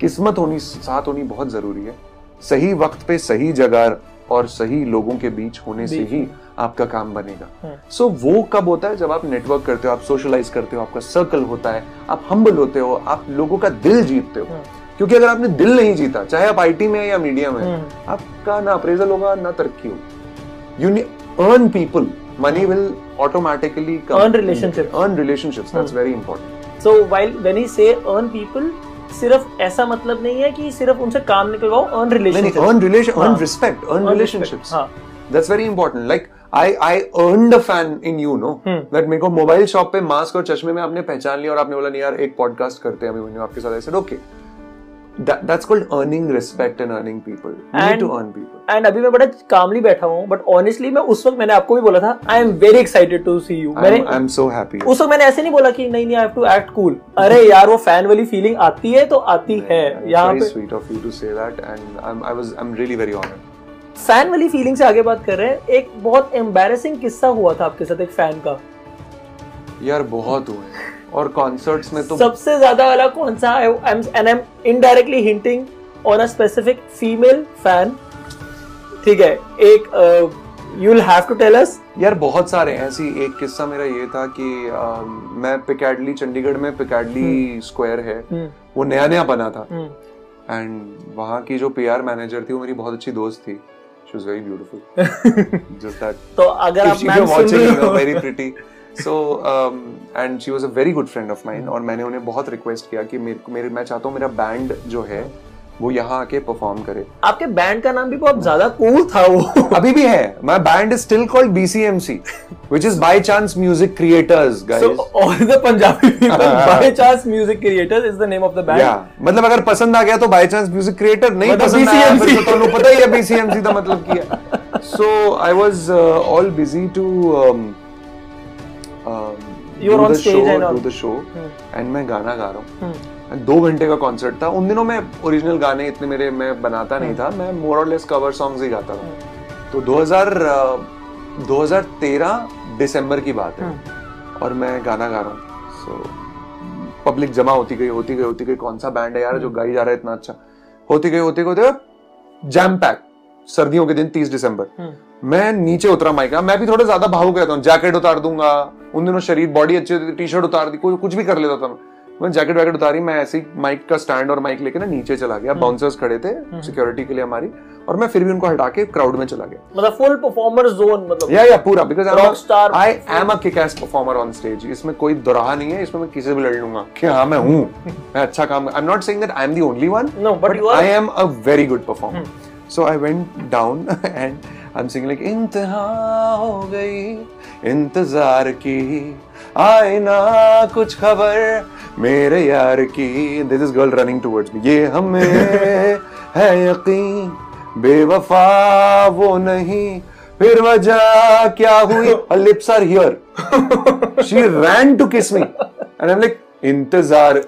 किस्मत होनी साथ होनी बहुत ज़रूरी है। सही वक्त पे सही जगह और सही लोगों के बीच होने से ही आपका काम बनेगा। सो so, वो कब होता है? जब आप नेटवर्क करते हो आप सोशलाइज करते हो आपका सर्कल होता है आप हम्बल होते हो आप लोगों का दिल जीतते हो। क्योंकि अगर आपने दिल नहीं जीता चाहे आप आईटी में हैं या मीडिया में आपका ना अप्रेजल होगा ना तरक्की होगी। Earn people money will automatically come Earn relationships. earn relationships that's Hmm. very important so while when he से अर्न पीपल सिर्फ़ ऐसा मतलब नहीं है कि सिर्फ़ उनसे काम निकलवाओ अर्न रिलेशनशिप earn earn हाँ. respect earn relationships हाँ that's very important like I I earned a fan in you no Hmm. that मेरे को मोबाइल शॉप पे मास्क और चश्मे में आपने पहचान लिया और आपने बोला नहीं यार एक पॉडकास्ट करते हैं अभिमन्यु आपके साथ ऐसे okay that that's called earning respect and earning people. You need to earn people. And अभी मैं बड़ा कामली बैठा हूँ बट ऑनेस्टली मैं उस वक्त मैंने आपको भी बोला था I am very excited to see you मैंने I'm, I'm so happy. उस वक्त मैंने ऐसे नहीं बोला कि नहीं नहीं I have to act cool अरे यार वो फ़ैन वाली फीलिंग आती है तो आती है। यहाँ very sweet of you to say that and I'm I was I'm really very honored. Fan वाली फीलिंग से आगे बात कर रहे हैं एक बहुत एम्बेरसिंग किस्सा हुआ था आपके साथ एक फ़ैन का। यार बहुत हुए हैं। और कॉन्सर्ट्स में तो सबसे ज़्यादा वाला कौन सा and I am indirectly hinting on a specific female fan ठीक है एक you will have to tell us यार बहुत सारे हैं। ऐसी एक किस्सा मेरा ये था कि अ, मैं पिकैडली चंडीगढ़ में पिकैडली स्क्वायर है। हुँ. वो नया नया बना था। एंड वहाँ की जो पीआर मैनेजर थी वो मेरी बहुत अच्छी दोस्त थी। She was very beautiful just that तो अगर आप मैम you're सुन रहे हो। very pretty. so um, and she was a very good friend of mine और मैंने उन्हें बहुत रिक्वेस्ट किया कि मेरे मेरे मैं चाहता हूँ मेरा बैंड जो है वो यहाँ आके परफॉर्म करे आपके बैंड का नाम भी बहुत ज्यादा कूल था वो अभी भी है my band is still called BCMC which is by chance music creators guys So all the Punjabi people, by chance music creators is the name of the band. yeah मतलब अगर पसंद आ गया तो बाय चांस म्यूजिक क्रिएटर नहीं मतलब पसंद आया BCMC फिर तो ਤੁਹਾਨੂੰ पता ही है BCMC का मतलब क्या है so I was uh, all busy um, Hmm. and मैं गाना गा रहा हूँ। Hmm. दो घंटे का कॉन्सर्ट था। उन दिनों मैं ओरिजिनल गाने इतने मेरे मैं बनाता नहीं था। मैं मोर और लेस कवर सॉन्ग्स ही गाता था। तो 2000 अ, 2013 दिसंबर की बात है। और मैं गाना गा रहा हूँ। सो पब्लिक जमा होती गई होती गई होती गई। कौन सा बैंड है यार जो गाई जा रहा है इतना अच्छा? होती गई होती गई जैम पैक सर्दियों के दिन 30 दिसंबर। मैं नीचे उतरा माइक मैं। भी थोड़ा ज़्यादा भावुक रहता हूँ। जैकेट उतार दूँगा। उन दिनों शरीर बॉडी अच्छी होती थी टी शर्ट उतार दी कुछ भी कर लेता था। मैं जैकेट वैकेट उतारी मैं ऐसे ही माइक का स्टैंड और माइक लेके ना नीचे चला गया। बाउंसर्स खड़े थे सिक्योरिटी के लिए हमारी और मैं फिर भी उनको हटा के क्राउड में चला गया। मतलब फुल परफॉर्मर जोन मतलब या या पूरा because Rockstar. I am a kick ass performer on stage इसमें कोई दोराहा नहीं है इसमें मैं किसी से भी लड़ लूँगा। कि हाँ मैं हूँ? मैं अच्छा काम I am not saying that I am the only one you are- I am a very good performer so I went down and I am singing like इंतहा हो गई इंतज़ार की आए ना कुछ खबर मेरे यार की। This is girl running towards me ये हमें है यकीन बेवफा वो नहीं। फिर वजह क्या हुई? Lips are are she ran to kiss kiss me. And i'm like इंतज़ार.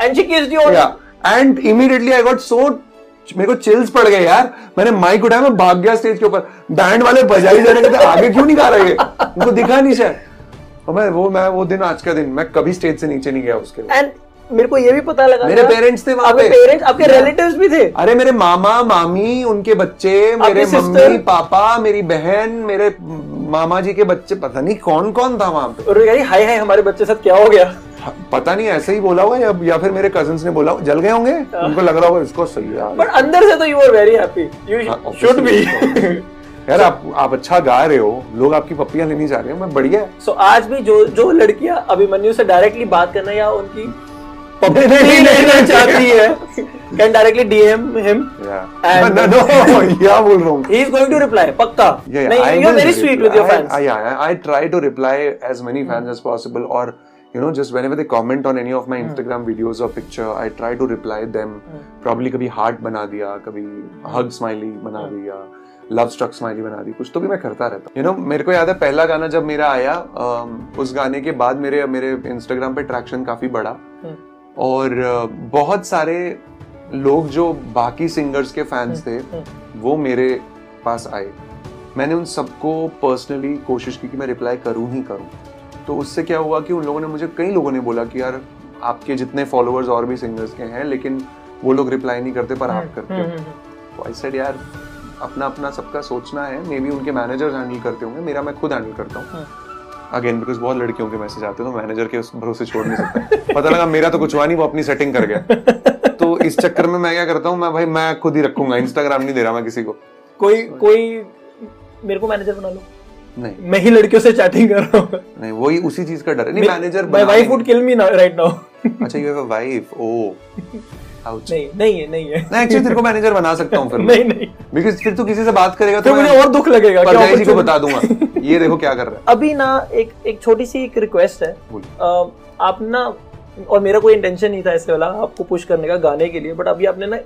And she kissed you yeah. And immediately i got so मेरे को चिल्स पड़ गए यार। मैंने माइक उठाया, मैं भाग गया स्टेज के ऊपर। बैंड वाले बजाई जाने के आगे क्यों नहीं गा रहे? उनको दिखा नहीं शायद। और मैं वो मैं वो दिन, आज का दिन, मैं कभी स्टेज से नीचे नहीं गया उसके एंड मेरे को ये भी पता लगा मेरे parents थे वहाँ पे। पेरेंट्स आपके रिलेटिव्स भी थे? अरे मेरे मामा मामी उनके बच्चे मेरे मम्मी पापा मेरी बहन मेरे मामा जी के बच्चे पता नहीं कौन कौन था वहाँ पे। और यार हाय हाय हमारे बच्चे साथ क्या हो गया? पता नहीं ऐसे ही बोला होगा या, या फिर मेरे कजिन्स ने बोला जल गए होंगे? उनको लग रहा होगा इसको सही है बट अंदर से तो you are very happy you हाँ, शुड बी यार आप आप अच्छा गा रहे हो। लोग आपकी पप्पियाँ लेने जा रहे हैं मैं बढ़िया। है। सो आज भी जो जो लड़कियाँ अभिमन्यु से डायरेक्टली बात करना या उनकी नहीं, लेना चाहती है can directly DM him No, no, बोल रहा हूँ he is going to reply पक्का नहीं you are very sweet with your fans I, I try to reply as many fans as possible, or you know, just whenever they comment on any of my Instagram videos or picture, I try to reply them. Probably कभी heart बना दिया, कभी hug smiley बना दी, कुछ तो भी मैं करता रहता हूँ. You know, मेरे को याद है पहला गाना जब मेरा आया, um, उस गाने के बाद मेरे मेरे Instagram पे traction काफ़ी बढ़ा और बहुत सारे लोग जो बाकी सिंगर्स के फैंस थे वो मेरे पास आए। मैंने उन सबको पर्सनली कोशिश की कि मैं रिप्लाई करूँ ही करूँ। तो उससे क्या हुआ कि उन लोगों ने मुझे कई लोगों ने बोला कि यार आपके जितने फॉलोअर्स और भी सिंगर्स के हैं लेकिन वो लोग रिप्लाई नहीं करते पर आप करते हो। तो आई सेड यार अपना अपना सबका सोचना है। मे बी उनके मैनेजर्स हैंडल करते होंगे। मेरा मैं खुद हैंडल करता हूँ। अगेन बिकॉज़ बहुत लड़कियों के मैसेज आते हैं तो मैनेजर के उस भरोसे छोड़ नहीं सकता। पता लगा मेरा तो कुछ हुआ नहीं वो अपनी सेटिंग कर गया। तो इस चक्कर में मैं क्या करता हूँ मैं भाई मैं खुद ही रखूँगा इंस्टाग्राम नहीं दे रहा मैं किसी को। कोई कोई मेरे को मैनेजर बना लो। नहीं। मैं ही लड़कियों से चैटिंग कर रहा हूँ। नहीं वही उसी चीज़ का डर है। नहीं manager my wife would kill me right now अच्छा you have a wife oh ouch नहीं नहीं है नहीं है। मैं एक्चुअली तेरे को मैनेजर बना सकता हूँ फिर नहीं नहीं। बिकॉज़ फिर तू किसी से बात करेगा तो मुझे और दुख लगेगा परजाई जी को बता दूँगा। ये देखो क्या कर रहा है। अभी ना एक एक छोटी सी एक रिक्वेस्ट है। आप ना और मेरा कोई इंटेंशन नहीं था ऐसे वाला आपको पुश करने का गाने के लिए बट अभी आपने ना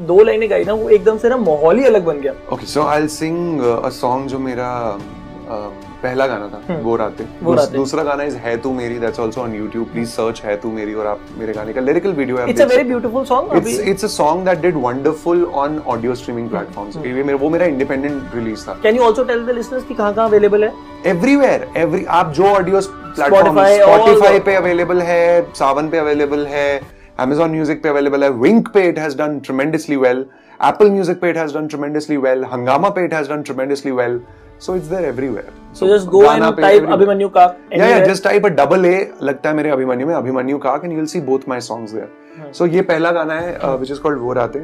दो लाइनें गाई ना वो एकदम से ना माहौल ही अलग बन गया। Okay so I will sing a song जो मेरा uh, पहला गाना था हम्म। वो रातें। दूस- दूसरा गाना इज़ है तू मेरी that's also on YouTube please search है तू मेरी और आप मेरे गाने का लिरिकल वीडियो है it's a very beautiful song it's it's a song that did wonderful on audio streaming platforms हम्म। ये मेरा वो मेरा इंडिपेंडेंट रिलीज़ था। Can you also tell the listeners कि कहाँ कहाँ अवेलेबल है? एवरीवेयर एवरी आप जो ऑडियो प्लेटफॉर्म Spotify, पे अवेलेबल है सावन पे अवेलेबल है Amazon म्यूज़िक पे अवेलेबल है विंक पे it has done tremendously well Apple Music पे it has done tremendously well Hungama पे it has done tremendously well so it's there everywhere so just go and type Abhimanyu का या या just type a double A लगता है मेरे अभिमन्यु में Abhimanyu Kak and you will see both my songs there so ये पहला गाना है व्हिच इज़ कॉल्ड वो रातें।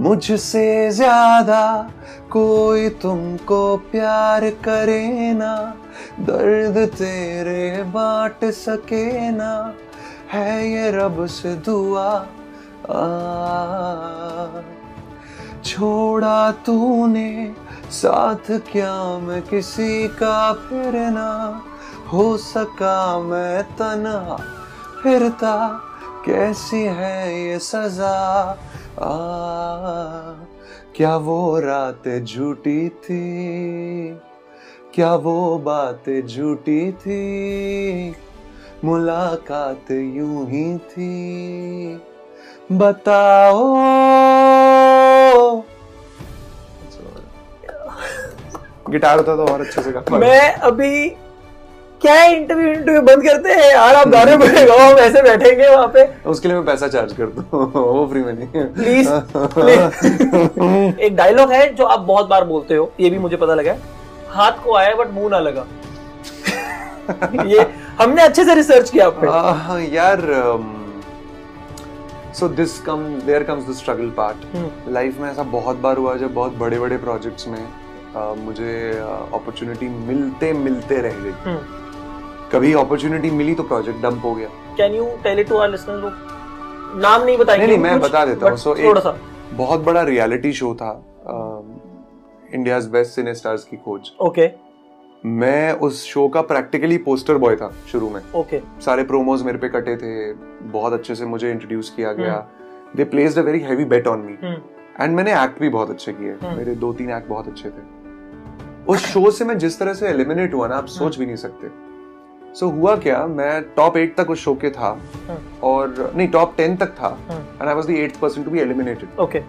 मुझसे ज़्यादा कोई तुमको प्यार करे ना दर्द तेरे बांट सके ना है ये रब से दुआ। आ, छोड़ा तूने साथ क्या मैं किसी का फिर ना? हो सका मैं तना फिरता कैसी है ये सजा? आ, क्या वो रात झूठी थी? क्या वो बात झूठी थी? मुलाकात यूँ ही थी। बताओ। गिटार होता तो और अच्छे से गा मैं अभी क्या इंटरव्यू इंटरव्यू बंद करते हैं यार? आप गाने पे गाओ हम ऐसे बैठेंगे वहाँ पे। उसके लिए मैं पैसा चार्ज कर दूँ। वो फ्री में नहीं प्लीज़ प्लीज़ एक डायलॉग है जो आप बहुत बार बोलते हो ये भी मुझे पता लगा हाथ को आया बट मुँह ना लगा। ये हमने अच्छे से रिसर्च किया आप यार so this come there comes the struggle part life में ऐसा बहुत बार हुआ जब बहुत बड़े बड़े प्रोजेक्ट्स में अ, मुझे अपॉर्चुनिटी मिलते मिलते रह गई। हम्म। कभी अपॉर्चुनिटी मिली तो प्रोजेक्ट डंप हो गया। Can you tell it to our listeners लोग? नाम नहीं बताएँगे नहीं नहीं मैं बता देता हूँ। सो थोड़ा सा। बहुत बड़ा रियलिटी शो था इंडिया बेस्ट सिने स्टार्स की खोज। ओके मैं उस शो का प्रैक्टिकली पोस्टर बॉय था शुरू में। Okay okay. सारे प्रोमोज मेरे पे कटे थे बहुत अच्छे से मुझे इंट्रोड्यूस किया गया। They placed a very heavy bet on me and मैंने एक्ट भी बहुत अच्छे किए। हम्म। मेरे दो तीन एक्ट बहुत अच्छे थे। उस शो से मैं जिस तरह से एलिमिनेट हुआ ना आप हम्म। सोच भी नहीं सकते। सो हुआ क्या मैं टॉप एट तक उस शो के था। हम्म। और नहीं टॉप टेन तक था। And I was the eighth person to be eliminated okay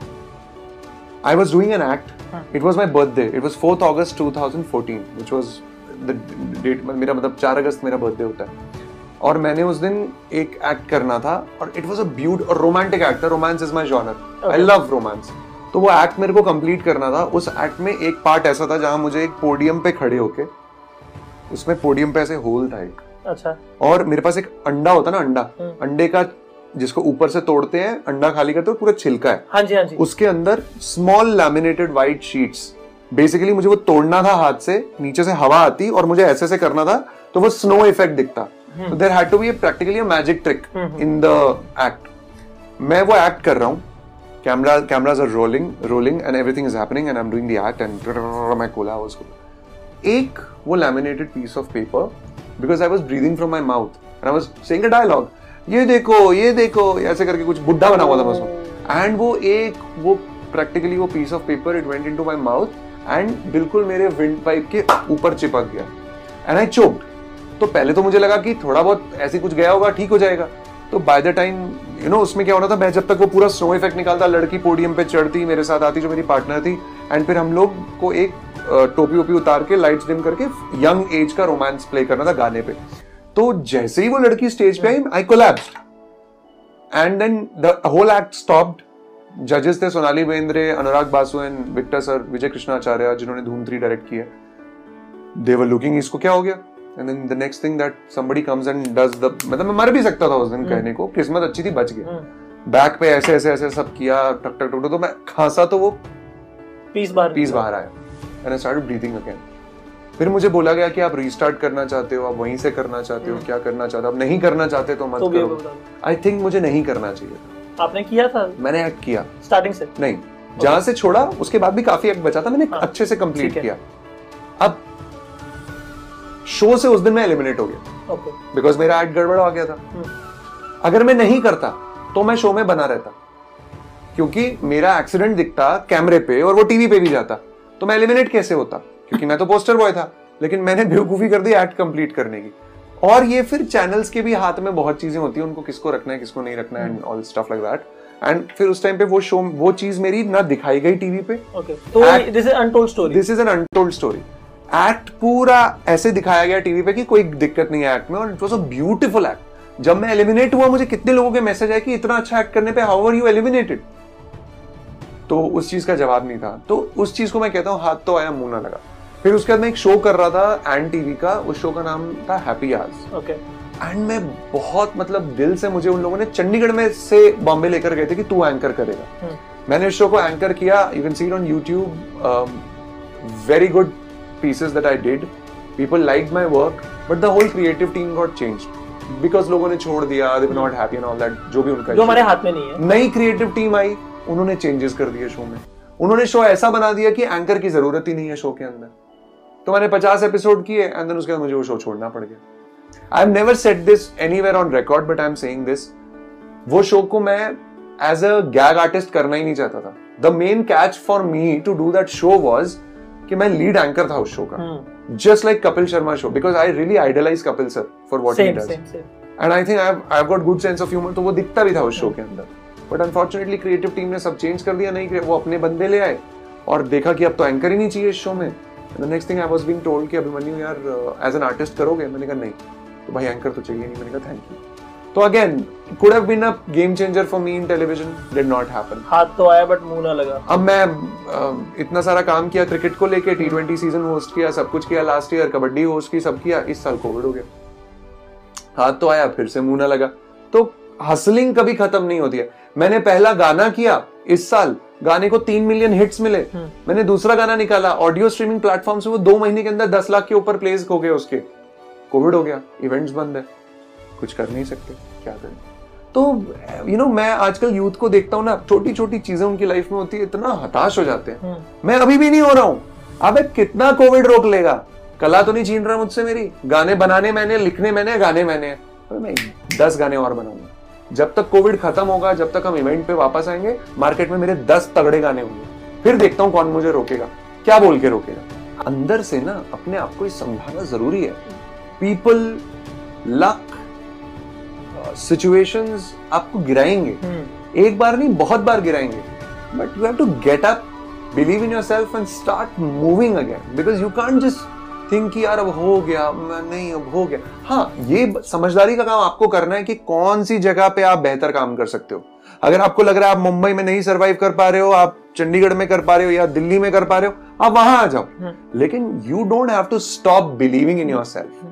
I was doing an act. Hmm. It was my birthday. It was 4th August 2014, which was the date. मेरा मतलब 4 अगस्त मेरा बर्थडे होता है और मैंने उस दिन एक एक्ट करना था और इट वाज अ ब्यूट और रोमांटिक एक्ट था romance is my genre I love romance तो वो एक्ट मेरे को कंप्लीट करना था उस एक्ट में एक पार्ट ऐसा था जहाँ मुझे एक पोडियम पे खड़े होके उसमें पोडियम पे ऐसे होल था एक अच्छा और मेरे पास एक अंडा होता ना अंडा हम्म। अंडे का जिसको ऊपर से तोड़ते हैं अंडा खाली करते हैं पूरा छिलका है। हाँ जी हाँ जी। उसके अंदर small laminated white sheets basically मुझे वो तोड़ना था हाथ से नीचे से हवा आती और मुझे ऐसे से करना था तो वो स्नो इफ़ेक्ट दिखता। There had to be practically magic trick. In the act मैं वो एक्ट कर रहा हूँ। Camera cameras are rolling rolling and everything is happening and I am doing the act and मैं खोला उसको। एक वो laminated piece of paper because I was breathing from my mouth and I was saying a dialogue ये देखो ये देखो, ऐसे करके कुछ बुढ़ा बना हुआ था उसमें एंड वो एक, वो प्रैक्टिकली वो piece of paper it went into my mouth and बिल्कुल मेरे विंड पाइप के ऊपर चिपक गया। एंड आई चोक्ड तो पहले तो मुझे लगा कि थोड़ा बहुत ऐसे कुछ गया होगा, ठीक हो जाएगा। तो by the time you know उसमें क्या होना था, मैं जब तक वो पूरा स्नो इफ़ेक्ट निकालता, लड़की पोडियम पे चढ़ती, मेरे साथ आती जो मेरी पार्टनर थी एंड फिर हम लोग को एक टोपी वोपी उतार के लाइट्स डिम करके यंग एज का रोमांस प्ले करना था गाने पे। तो जैसे ही वो लड़की स्टेज पे आई I collapsed and then the whole act stopped जजेस थे Sonali Bendre Anurag Basu and Victor sir Vijay Krishnacharya जिन्होंने धूम थ्री डायरेक्ट किया. दे वर लुकिंग इसको क्या हो गया? And then the next thing that somebody comes and does the मतलब मैं मर भी सकता था उस दिन कहने को किस्मत अच्छी थी बच गया. बैक पे ऐसे ऐसे ऐसे सब किया टक टक टक तो मैं खांसा तो वो पीस बाहर पीस बाहर आया. And I started breathing again फिर मुझे बोला गया कि आप रीस्टार्ट करना चाहते हो आप वहीं से करना चाहते हो क्या करना चाहते हो? आप नहीं करना चाहते तो मत तो करो। आई थिंक मुझे नहीं करना चाहिए था। आपने किया था? मैंने एक्ट किया। स्टार्टिंग से? नहीं। जहाँ से छोड़ा उसके बाद भी काफ़ी एक्ट बचा था। मैंने हाँ, अच्छे से कंप्लीट किया। अब शो से उस दिन मैं एलिमिनेट हो गया। बिकॉज़ मेरा एक्ट गड़बड़ हो गया था। हम्म। अगर मैं नहीं करता तो मैं शो में बना रहता। क्योंकि मेरा एक्सीडेंट दिखता कैमरे पे और वो टीवी पे भी जाता। तो मैं एलिमिनेट कैसे होता? क्योंकि मैं तो पोस्टर बॉय था लेकिन मैंने बेवकूफ़ी कर दी एक्ट कंप्लीट करने की। और ये फिर चैनल्स के भी हाथ में बहुत चीज़ें होती है उनको किसको रखना है किसको नहीं रखना है and all stuff like that and फिर उस टाइम पे वो शो वो चीज़ मेरी ना दिखाई गई टीवी पे। तो this is untold story this is an untold story act पूरा ऐसे दिखाया गया टीवी पे कि कोई दिक्कत नहीं है एक्ट में और it was a beautiful act जब मैं एलिमिनेट हुआ मुझे कितने लोगों के मैसेज आए कि इतना अच्छा एक्ट करने पे हाउ आर यू एलिमिनेटेड तो उस चीज़ का जवाब नहीं था। तो उस चीज़ को मैं कहता हूँ हाथ तो आया मुँह ना लगा। फिर उसके बाद मैं एक शो कर रहा था एंड टीवी का। उस शो का नाम था हैप्पी आवर्स ओके एंड मैं बहुत मतलब दिल से मुझे उन लोगों ने चंडीगढ़ में से बॉम्बे लेकर गए थे कि तू एंकर करेगा। मैंने इस शो को एंकर किया। You can see it on YouTube very good pieces that I did. People liked my work, but the whole creative team got changed. Because लोगों ने छोड़ दिया, were not happy and all that. जो भी उनका जो हमारे हाथ में नहीं है। नई क्रिएटिव टीम आई उन्होंने चेंजेस कर दिए शो में। उन्होंने शो ऐसा बना दिया कि एंकर की ज़रूरत ही नहीं है शो के अंदर। तो मैंने 50 एपिसोड किए एंड देन उसके बाद मुझे वो शो छोड़ना पड़ गया। I have never set this anywhere on record but I am saying this वो शो को मैं एज अ गैग आर्टिस्ट करना ही नहीं चाहता था। The main catch for me to do that show was कि मैं लीड एंकर था उस शो का। Just like Kapil Sharma show because I really idolise Kapil sir for what he does and I think I have got good sense of humour तो वो दिखता भी था उस शो के अंदर। बट अनफॉर्चुनेटली क्रिएटिव टीम ने सब चेंज कर दिया नहीं वो अपने बंदे ले आए। और देखा कि अब तो एंकर ही नहीं चाहिए इस शो में। The next thing I was being told कि अभिमन्यु यार एज एन आर्टिस्ट करोगे? मैंने कहा नहीं तो भाई एंकर तो चाहिए नहीं। मैंने कहा थैंक यू तो again could have been a game changer for me in television did not happen हाथ तो आया बट मुँह ना लगा। अब मैं अ, इतना सारा काम किया क्रिकेट को लेके टी ट्वेंटी सीज़न होस्ट किया सब कुछ किया लास्ट ईयर कबड्डी होस्ट की सब किया इस साल कोविड हो गया। हाथ तो आया फिर से मुँह ना लगा। तो हसलिंग कभी खत्म नहीं होती है। मैंने पहला गाना किया इस साल गाने को तीन मिलियन हिट्स मिले। मैंने दूसरा गाना निकाला ऑडियो स्ट्रीमिंग प्लेटफॉर्म से वो दो महीने के अंदर दस लाख के ऊपर प्लेस हो गए उसके। कोविड हो गया इवेंट्स बंद है। कुछ कर नहीं सकते क्या करें? तो यू you नो know, मैं आजकल यूथ को देखता हूँ ना छोटी छोटी चीज़ें उनकी लाइफ में होती है इतना हताश हो जाते हैं। हम्म। मैं अभी भी नहीं हो रहा हूँ। अब कितना कोविड रोक लेगा? कला तो नहीं छीन रहा मुझसे मेरी। गाने बनाने मैंने लिखने मैंने गाने मैंने। मैं दस गाने और बनाऊँगा जब तक कोविड खत्म होगा जब तक हम इवेंट पे वापस आएँगे मार्केट में मेरे दस तगड़े गाने होंगे। फिर देखता हूँ कौन मुझे रोकेगा। क्या बोल के रोकेगा? अंदर से ना अपने आप को ये समझाना ज़रूरी है। पीपल लक सिचुएशंस आपको गिराएँगे। हम्म। एक बार नहीं बहुत बार गिराएँगे। But you have to get up believe in yourself and start moving again because you can't just think कि यार अब हो गया मैं नहीं अब हो गया। हाँ ये समझदारी का काम आपको करना है कि कौन सी जगह पे आप बेहतर काम कर सकते हो। अगर आपको लग रहा है आप मुंबई में नहीं सरवाइव कर पा रहे हो आप चंडीगढ़ में कर पा रहे हो या दिल्ली में कर पा रहे हो आप वहाँ आ जाओ। लेकिन you don't have to stop believing in yourself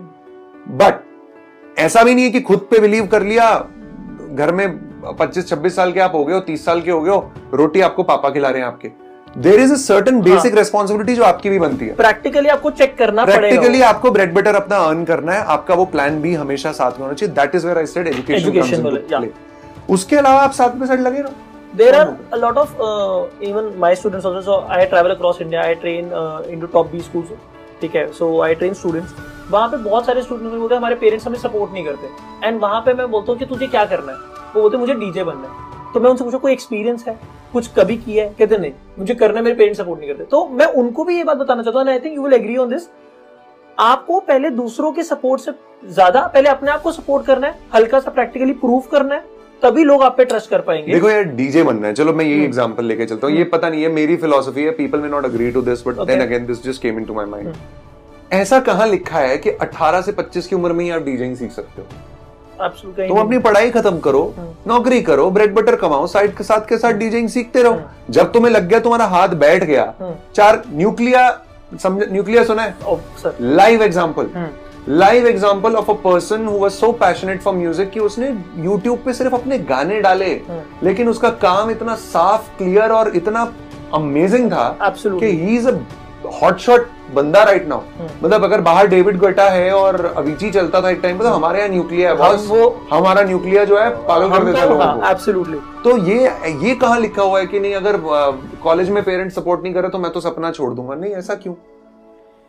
but ऐसा भी नहीं है कि खुद पे बिलीव कर लिया घर में 25-26 साल के आप हो गए हो 30 साल के हो गए हो रोटी आपको पापा खिला रहे हैं आपके। There is certain basic responsibility जो आपकी भी बनती है। प्रैक्टिकली आपको चेक करना प्रैक्टिकली आपको ब्रेड बटर अपना अर्न करना है। आपका वो प्लान भी हमेशा साथ में होना चाहिए। That is where I said education उसके अलावा आप साथ में साथ लगे रहो। There are a lot of uh, even my students also so i travel across india i train uh, into top b schools ठीक है? सो आई ट्रेन स्टूडेंट्स वहाँ पे बहुत सारे स्टूडेंट्स बोलते हैं हमारे पेरेंट्स हमें सपोर्ट नहीं करते। एंड वहाँ पे मैं बोलता हूँ कि तुझे क्या करना है? वो बोलते मुझे डीजे बनना है। तो मैं उनसे पूछा कोई एक्सपीरियंस है? कुछ कभी किया है? कहते नहीं मुझे करना मेरे पेरेंट्स सपोर्ट नहीं करते। तो मैं उनको भी ये बात बताना चाहता हूँ I think you will agree on this आपको पहले दूसरों के सपोर्ट से ज़्यादा पहले अपने आप को सपोर्ट करना है हल्का सा प्रैक्टिकली प्रूव करना है तभी लोग आप पे ट्रस्ट कर पाएँगे। देखो यार डीजे बनना है। चलो मैं यही हम्म। एग्जांपल लेके चलता हूँ। ये पता नहीं है मेरी फिलोसफी है people may not agree to this but then again this just came into my mind hmm. ऐसा कहाँ लिखा है कि 18 से 25 की उम्र में ही आप डीजेइंग सीख सकते हो? तुम अपनी पढ़ाई खत्म करो हम्म। नौकरी करो ब्रेड बटर कमाओ साइड के साथ के साथ डीजेइंग सीखते रहो। जब तुम्हें लग गया तुम्हारा हाथ बैठ गया। चार न्यूक्लिया समझ न्यूक्लिया सुना है? Live example live example of a person who was so passionate for music कि उसने यूट्यूब पे सिर्फ़ अपने गाने डाले। लेकिन उसका काम इतना साफ़ क्लियर और इतना अमेजिंग था कि he is a hot shot बंदा राइट नाउ हम्म। मतलब अगर बाहर डेविड गोटा है और अविची चलता था एक टाइम पे तो हमारे यहाँ न्यूक्लिया है बॉस वो- हमारा न्यूक्लिया जो है पागल कर देता है लोगों को। एब्सोल्युटली तो ये ये कहाँ लिखा हुआ है कि नहीं अगर कॉलेज में पेरेंट्स सपोर्ट नहीं करे तो मैं तो सपना छोड़ दूँगा। नहीं ऐसा क्यों?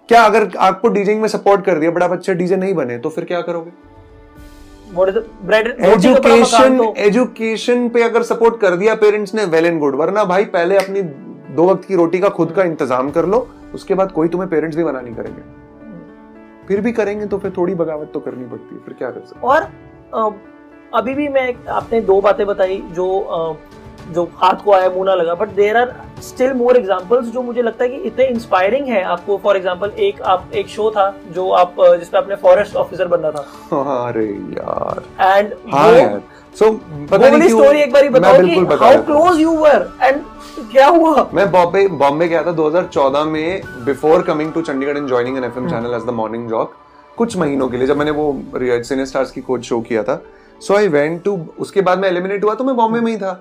क्या अगर आपको डीजिंग में सपोर्ट कर दिया बट आप अच्छे डीजे नहीं बने तो फिर क्या करोगे? एजुकेशन एजुकेशन पे अगर सपोर्ट कर दिया पेरेंट्स ने वेल एंड गुड वरना भाई पहले अपनी दो वक्त की रोटी का खुद का इंतज़ाम कर लो। उसके बाद कोई तुम्हें पेरेंट्स भी मना नहीं करेंगे। फिर भी करेंगे तो फिर थोड़ी बगावत तो करनी पड़ती है फिर क्या कर सकते और अभी भी मैं आपने दो बातें बताई जो जो हाथ को आया मुँह ना लगा but there are still more examples जो मुझे लगता है कि इतने इंस्पायरिंग है। आपको फॉर एग्जांपल एक आप एक शो था जो आप जिसपे आपने फॉरेस्ट ऑफिसर बनना था। हाँ, अरे यार। एंड हाँ यार। सो स्टोरी एक बार बताओ कि how close you were and क्या हुआ? मैं बॉम्बे बॉम्बे गया था 2014 में before coming to Chandigarh and joining an FM channel as the morning jock कुछ महीनों के लिए जब मैंने वो सिने स्टार्स की कोच शो किया था। सो आई वेंट टू उसके बाद मैं एलिमिनेट हुआ तो मैं बॉम्बे में ही था।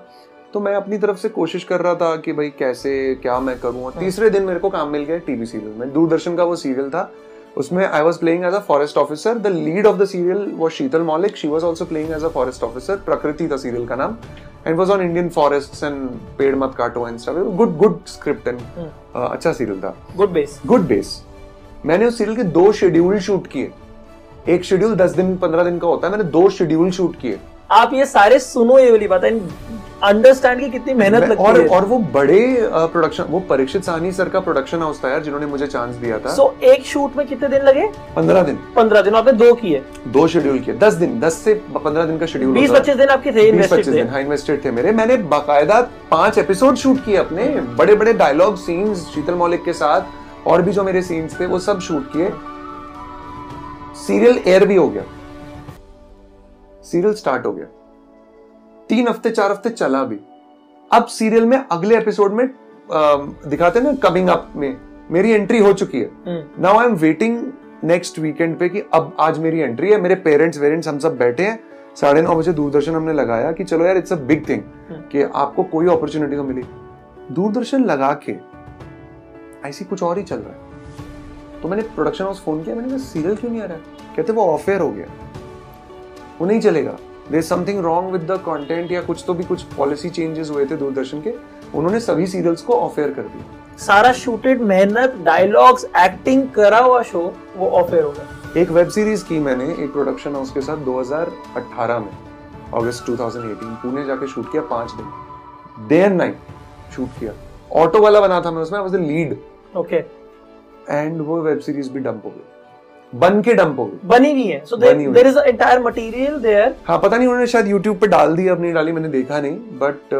तो मैं अपनी तरफ़ से कोशिश कर रहा था कि भाई कैसे क्या मैं करूँ। तीसरे दिन मेरे को काम मिल गया टीवी सीरियल में। दूरदर्शन का वो सीरियल था। उसमें I was playing as a forest officer the lead of the serial was Sheetal Maulik she was also playing as a forest officer Prakriti था सीरियल का नाम. And was on Indian forest and पेड़ मत काटो and stuff good good script and अच्छा सीरियल था. गुड बेस गुड बेस मैंने उस सीरियल के दो शेड्यूल शूट किए. एक शेड्यूल दस दिन पंद्रह दिन का होता है. मैंने दो शेड्यूल शूट किए. आप ये सारे सुनो ये वाली बात है अंडरस्टैंड की कितनी मेहनत लगती और है। और वो बड़े प्रोडक्शन वो परीक्षित साहनी सर का प्रोडक्शन हाउस था यार जिन्होंने मुझे चांस दिया था। सो so, एक शूट में कितने दिन लगे? पंद्रह दिन। पंद्रह दिन आपने दो किए। दो शेड्यूल किए। दस दिन दस से पंद्रह दिन का शेड्यूल बीस पच्चीस दिन आपके थे बीस पच्चीस दिन हाँ इन्वेस्टेड थे मेरे। मैंने बाकायदा पाँच एपिसोड शूट किए अपने बड़े बड़े डायलॉग सीन्स शीतल मौलिक के साथ और भी जो मेरे सीन्स थे वो सब शूट किए। सीरियल एयर भी हो गया। सीरियल स्टार्ट हो गया। तीन हफ़्ते चार हफ़्ते चला भी। अब सीरियल में अगले एपिसोड में अम, दिखाते ना कमिंग अप में मेरी एंट्री हो चुकी है। Now I am waiting next weekend पे कि अब आज मेरी एंट्री है मेरे पेरेंट्स वेरेंट्स हम सब बैठे हैं। साढ़े नौ बजे दूरदर्शन हमने लगाया कि चलो यार इट्स अ बिग थिंग कि आपको कोई अपॉर्चुनिटी तो मिली। दूरदर्शन लगा के ऐसी कुछ और ही चल रहा है। तो मैंने प्रोडक्शन हाउस फ़ोन किया मैंने कहा सीरियल क्यों नहीं आ रहा? है कहते वो ऑफेयर हो गया। वो नहीं चलेगा। There something wrong with the content या कुछ तो भी कुछ पॉलिसी चेंजेस हुए थे दूरदर्शन के उन्होंने सभी सीरियल्स को ऑफेयर कर दिया। सारा शूटेड मेहनत डायलॉग्स एक्टिंग करा हुआ शो वो ऑफेयर हो गया। एक वेब सीरीज़ की मैंने एक प्रोडक्शन हाउस के साथ 2018 में अगस्त 2018 पुणे जाके शूट किया पाँच दिन। डे एंड नाइट शूट किया। ऑटो वाला बना था मैं उसमें was the lead okay and वो वेब सीरीज़ भी डंप हो गई बन के डंप हो गई। बनी हुई है। So there is entire material there हाँ पता नहीं उन्होंने शायद यूट्यूब पे डाल दी अपनी डाली मैंने देखा नहीं बट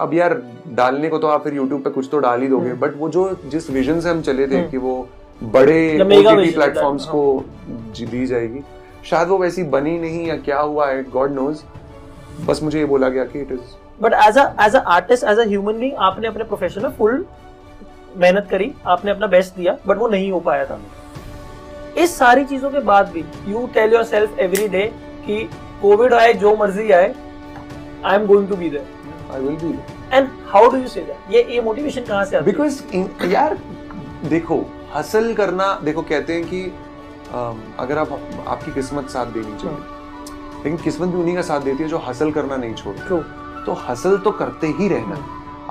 अब यार डालने को तो आप फिर यूट्यूब पे कुछ तो डाल ही दोगे हम्म। बट वो जो जिस विजन से हम चले थे हम्म। कि वो बड़े ओटीटी प्लेटफॉर्म्स को दी जाएगी। शायद वो वैसी बनी नहीं या क्या हुआ है गॉड नोज़ बस मुझे ये बोला गया कि it is but as a as a artist as a human being आपने अपने प्रोफेशन में फुल मेहनत करी आपने अपना बेस्ट दिया बट वो नहीं हो पाया था। इस सारी चीज़ों के बाद भी you tell yourself every day कि कोविड आए जो मर्ज़ी आए I am going to be there I will be and how do you say that ये ये मोटिवेशन कहाँ से आती बिकॉज़ यार देखो हसल करना देखो कहते हैं कि अगर आप आपकी किस्मत साथ देनी चाहिए। लेकिन किस्मत भी उन्हीं का साथ देती है जो हसल करना नहीं छोड़ते। तो हसल तो करते ही रहना।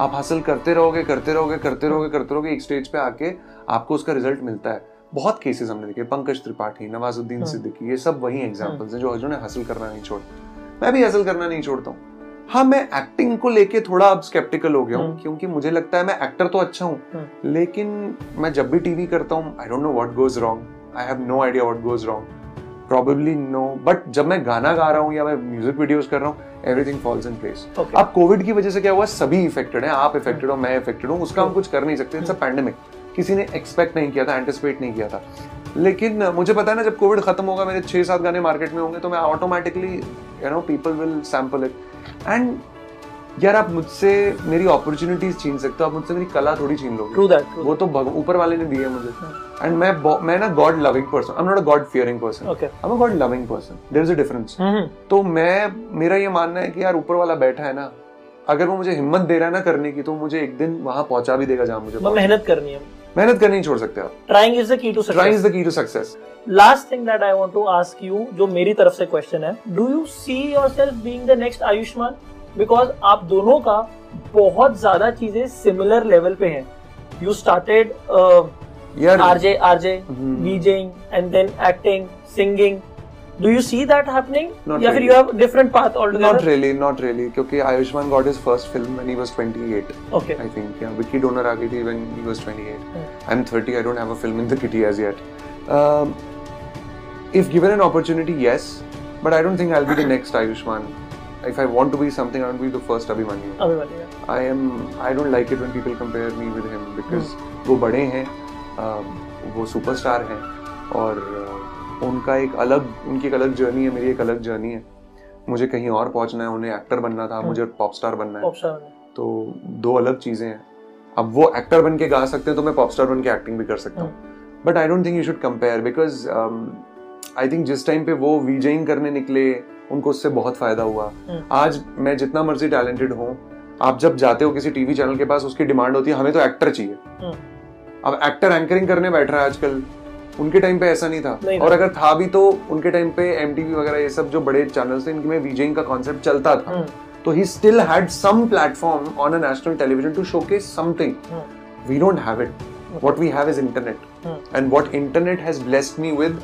आप हसल करते रहोगे करते रहोगे करते रहोगे करते रहोगे एक स्टेज पे आके आपको उसका रिज़ल्ट मिलता है। बहुत केसेस हमने देखे पंकज त्रिपाठी नवाजुद्दीन हम्म। सिद्दीकी ये सब वही एग्जांपल्स हैं। जो जिन्होंने हसल करना नहीं छोड़ा मैं भी हसल करना नहीं छोड़ता हूँ। हाँ मैं एक्टिंग को लेके थोड़ा अब स्केप्टिकल हो गया हूँ हम्म। क्योंकि मुझे लगता है मैं एक्टर तो अच्छा हूँ लेकिन मैं जब भी टीवी करता हूँ I don't know what goes wrong I have no idea what goes wrong probably no but जब मैं गाना गा रहा हूँ या मैं म्यूज़िक वीडियोस कर रहा हूँ एवरीथिंग फॉल्स इन प्लेस अब कोविड की वजह से क्या हुआ? सभी इफेक्टेड है आप इफेक्टेड हो। मैं इफेक्टेड हूँ उसका हम कुछ कर नहीं सकते इट्स अ पैंडेमिक किसी ने एक्सपेक्ट नहीं किया था एंटिसिपेट नहीं किया था। लेकिन मुझे पता है ना जब कोविड खत्म होगा मेरे छह सात गाने मार्केट में होंगे तो मैं automatically you know people will sample it and यार आप मुझसे मेरी अपॉर्चुनिटीज़ छीन सकते हो आप मुझसे मेरी कला थोड़ी छीन लोगे। ट्रू दैट वो तो ऊपर वाले ने दी है। मुझे एंड मैं मैं ना god loving person I am not a god fearing person okay I am a god loving person there is a difference तो मैं मेरा ये मानना है कि यार ऊपर वाला बैठा है ना अगर वो मुझे हिम्मत दे रहा है ना करने की तो मुझे एक दिन वहाँ पहुँचा भी देगा जहाँ मुझे है। मेहनत करनी है। मेहनत करनी नहीं छोड़ सकते आप। Trying is the key to trying is the key to success last thing that I want to ask you जो मेरी तरफ़ से क्वेश्चन है do you see yourself being the next Ayushmann because आप दोनों का बहुत ज़्यादा चीज़ें सिमिलर लेवल पे हैं। You started RJ RJ. DJing and then acting singing do you see that happening Not या फिर really. You have different path Not really, not really. क्योंकि Ayushmann got his first film when he was 28, okay I think. Yeah, Vicky Donor आ गई थी when he was 28. I'm 30. I don't have a film in the kitty as yet. Um, if given an opportunity, yes, but I don't think I'll be the next Ayushman. If I want to be something, I want to be the first Abhimanyu. Abhimanyu I am. I don't like it when people compare me with him because वो बड़े हैं, uh, वो सुपरस्टार हैं और uh, उनका एक अलग उनकी एक अलग जर्नी है मेरी एक अलग जर्नी है। मुझे कहीं और पहुँचना है उन्हें एक्टर बनना था मुझे पॉप स्टार बनना है। तो दो अलग चीज़ें हैं। अब वो एक्टर बन के गा सकते हैं तो मैं पॉप स्टार बन के एक्टिंग भी कर सकता हूँ। But I don't think you should compare because I think जिस टाइम पे वो वीजिंग करने निकले उनको उससे बहुत फ़ायदा हुआ। हम्म। आज मैं जितना मर्ज़ी टैलेंटेड हूँ आप जब जाते हो किसी टीवी चैनल के पास उसकी डिमांड होती है हमें तो एक्टर चाहिए। हम्म। अब एक्टर एंकरिंग करने बैठ रहा है आजकल। उनके टाइम पे ऐसा नहीं था। नहीं और अगर था भी तो उनके टाइम पे एम टीवी वगैरह ये सब जो बड़े चैनल थे इनके में वीजे का कॉन्सेप्ट चलता था। हम्म। तो he still had some platform on a national television to showcase something we don't have it what we have is internet and what internet has blessed me with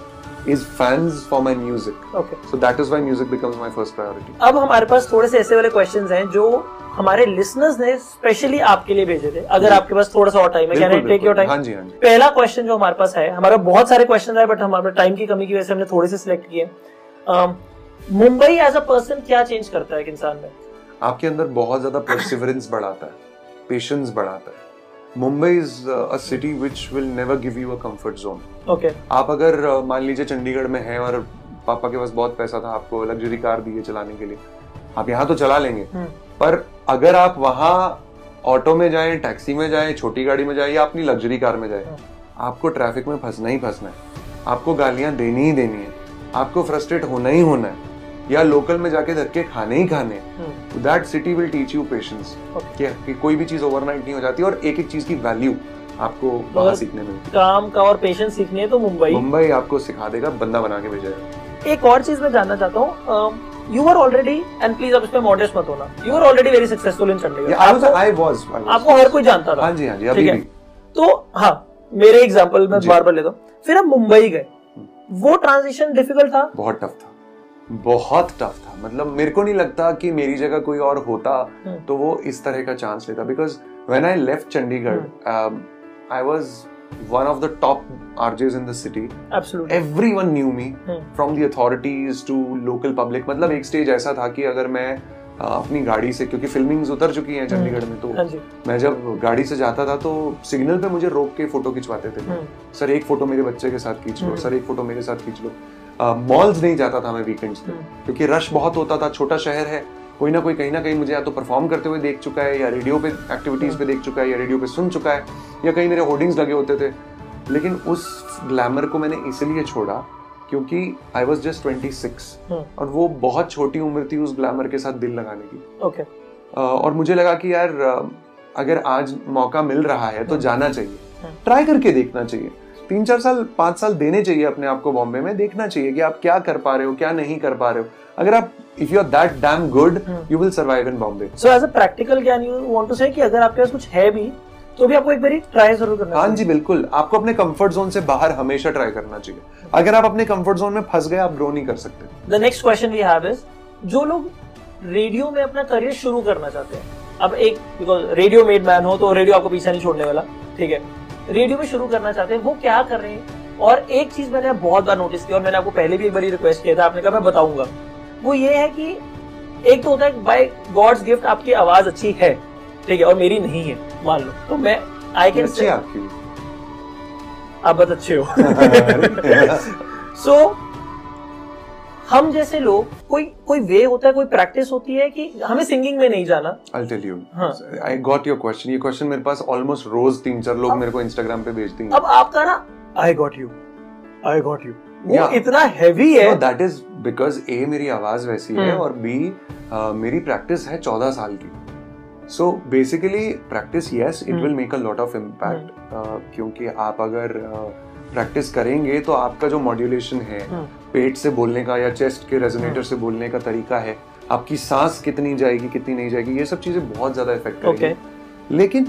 is fans for my music. Okay So that is why music becomes my first priority. अब हमारे पास थोड़े से ऐसे वाले क्वेश्चंस हैं जो हमारे लिसनर्स ने स्पेशली आपके लिए भेजे थे। अगर आपके पास थोड़ा सा और टाइम है can I take your time हाँ जी हाँ जी। पहला क्वेश्चन जो हमारे पास है हमारे बहुत सारे क्वेश्चन आए बट हमारे टाइम की कमी की वजह से हमने थोड़े से सिलेक्ट किए। मुंबई एज अ पर्सन क्या चेंज करता है एक इंसान में? आपके अंदर बहुत ज़्यादा परसिवरेंस बढ़ाता है पेशेंस बढ़ाता है। Mumbai is a city which will never give you a comfort zone okay आप अगर अ, मान लीजिए चंडीगढ़ में हैं और पापा के पास बहुत पैसा था आपको लग्जरी कार दी है चलाने के लिए आप यहाँ तो चला लेंगे। पर अगर आप वहाँ ऑटो में जाए टैक्सी में जाए छोटी गाड़ी में जाए या अपनी लग्जरी कार में जाएँ आपको ट्रैफ़िक में फंसना ही फंसना है। आपको गालियाँ देनी ही देनी है। आपको फ्रस्ट्रेट होना ही होना है। या लोकल में जाके धक्के खाने ही खाने हैं। That city will teach you patience कि कोई भी चीज़ ओवरनाइट नहीं हो जाती और एक एक चीज़ की वैल्यू आपको वहाँ सीखने मिलती काम का और पेशेंस सीखनी है तो मुंबई मुंबई आपको सिखा देगा बंदा बना के भेजेगा। एक और चीज़ मैं जानना चाहता हूँ you are already and please अब इसमें मॉडेस्ट मत होना। You are already very successful in Chandigarh I was आपको- आई वाज आपको हर कोई जानता था। हाँ जी हाँ जी अभी भी। तो हाँ मेरे एग्ज़ाम्पल में बार बार लेता हूँ। फिर आप मुंबई गए। वो ट्रांजिशन डिफ़िकल्ट था? बहुत टफ था। बहुत टफ था। मतलब मेरे को नहीं लगता कि मेरी जगह कोई और होता हम्म। तो वो इस तरह का चांस लेता। Because when I left Chandigarh I was one of the top RJs in the city absolutely everyone knew me hmm. From the authorities to local public मतलब एक स्टेज ऐसा था कि अगर मैं अपनी गाड़ी से क्योंकि फिल्मिंग्स उतर चुकी हैं चंडीगढ़ में तो हाँ मैं जब गाड़ी से जाता था तो सिग्नल पे मुझे रोक के फ़ोटो खिंचवाते थे। हम्म, सर एक फ़ोटो मेरे बच्चे के साथ खींच लो हम्म। सर एक फ़ोटो मेरे साथ खींच लो। मॉल्स नहीं जाता था मैं वीकेंड्स पे। हम्म। क्योंकि रश बहुत होता था छोटा शहर है कोई ना कोई कहीं ना कहीं मुझे या तो परफॉर्म करते हुए देख चुका है या रेडियो पे एक्टिविटीज़ पे देख चुका है या रेडियो पे सुन चुका है या कहीं मेरे होर्डिंग्स लगे होते थे। लेकिन उस ग्लैमर को मैंने इसलिए छोड़ा क्योंकि I was just twenty six hmm, और वो बहुत छोटी उम्र थी उस ग्लैमर के साथ दिल लगाने की। ओके और मुझे लगा कि यार अगर आज मौका मिल रहा है तो जाना चाहिए। हम्म। ट्राई करके देखना चाहिए। तीन चार साल पाँच साल देने चाहिए अपने आप को बॉम्बे में देखना चाहिए कि आप क्या कर पा रहे हो क्या नहीं कर पा रहे हो। अगर आप if you are that damn good hmm. You will survive in Bombay so as a practical gyaan you want to say कि अगर आपके पास कुछ है भी तो भी आपको एक बार ट्राई ज़रूर करना हाँ जी बिल्कुल। आपको अपने कंफर्ट जोन से बाहर हमेशा ट्राई करना चाहिए। अगर आप अपने कंफर्ट जोन में फंस गए आप ग्रो नहीं कर सकते। The next question we have is जो लोग रेडियो में अपना करियर शुरू करना चाहते हैं अब एक बिकॉज़ रेडियो मेड मैन हो तो रेडियो आपको पीछे नहीं छोड़ने वाला ठीक है? रेडियो में शुरू करना चाहते हैं वो क्या कर रहे हैं? और एक चीज़ मैंने बहुत बार नोटिस किया और मैंने आपको पहले भी एक बार रिक्वेस्ट किया था आपने कहा मैं बताऊँगा। वो ये है कि एक तो होता है बाय गॉड्स गिफ्ट आपकी आवाज़ अच्छी है ठीक है और मेरी नहीं है मान लो। तो मैं आई कैन से आप बहुत अच्छे हो। सो हम जैसे लोग कोई कोई वे होता है कोई प्रैक्टिस होती है कि हमें सिंगिंग में नहीं जाना I'll tell you. हाँ. I got your question. ये क्वेश्चन मेरे पास ऑलमोस्ट रोज तीन चार लोग मेरे को इंस्टाग्राम पे भेजते हैं अब आपका ना I got you I got you वो Yeah. इतना हैवी है दैट इज़ बिकॉज़ ए मेरी आवाज़ वैसी है हम्म। और बी मेरी प्रैक्टिस है चौदह साल की so basically practice yes it. Will make a lot of impact क्योंकि आप अगर प्रैक्टिस करेंगे तो आपका जो मॉड्यूलेशन है हम्म। पेट से बोलने का या चेस्ट के रेजोनेटर से बोलने का तरीका है आपकी सांस कितनी जाएगी कितनी नहीं जाएगी ये सब चीज़ें बहुत ज़्यादा इफ़ेक्ट करेंगी। लेकिन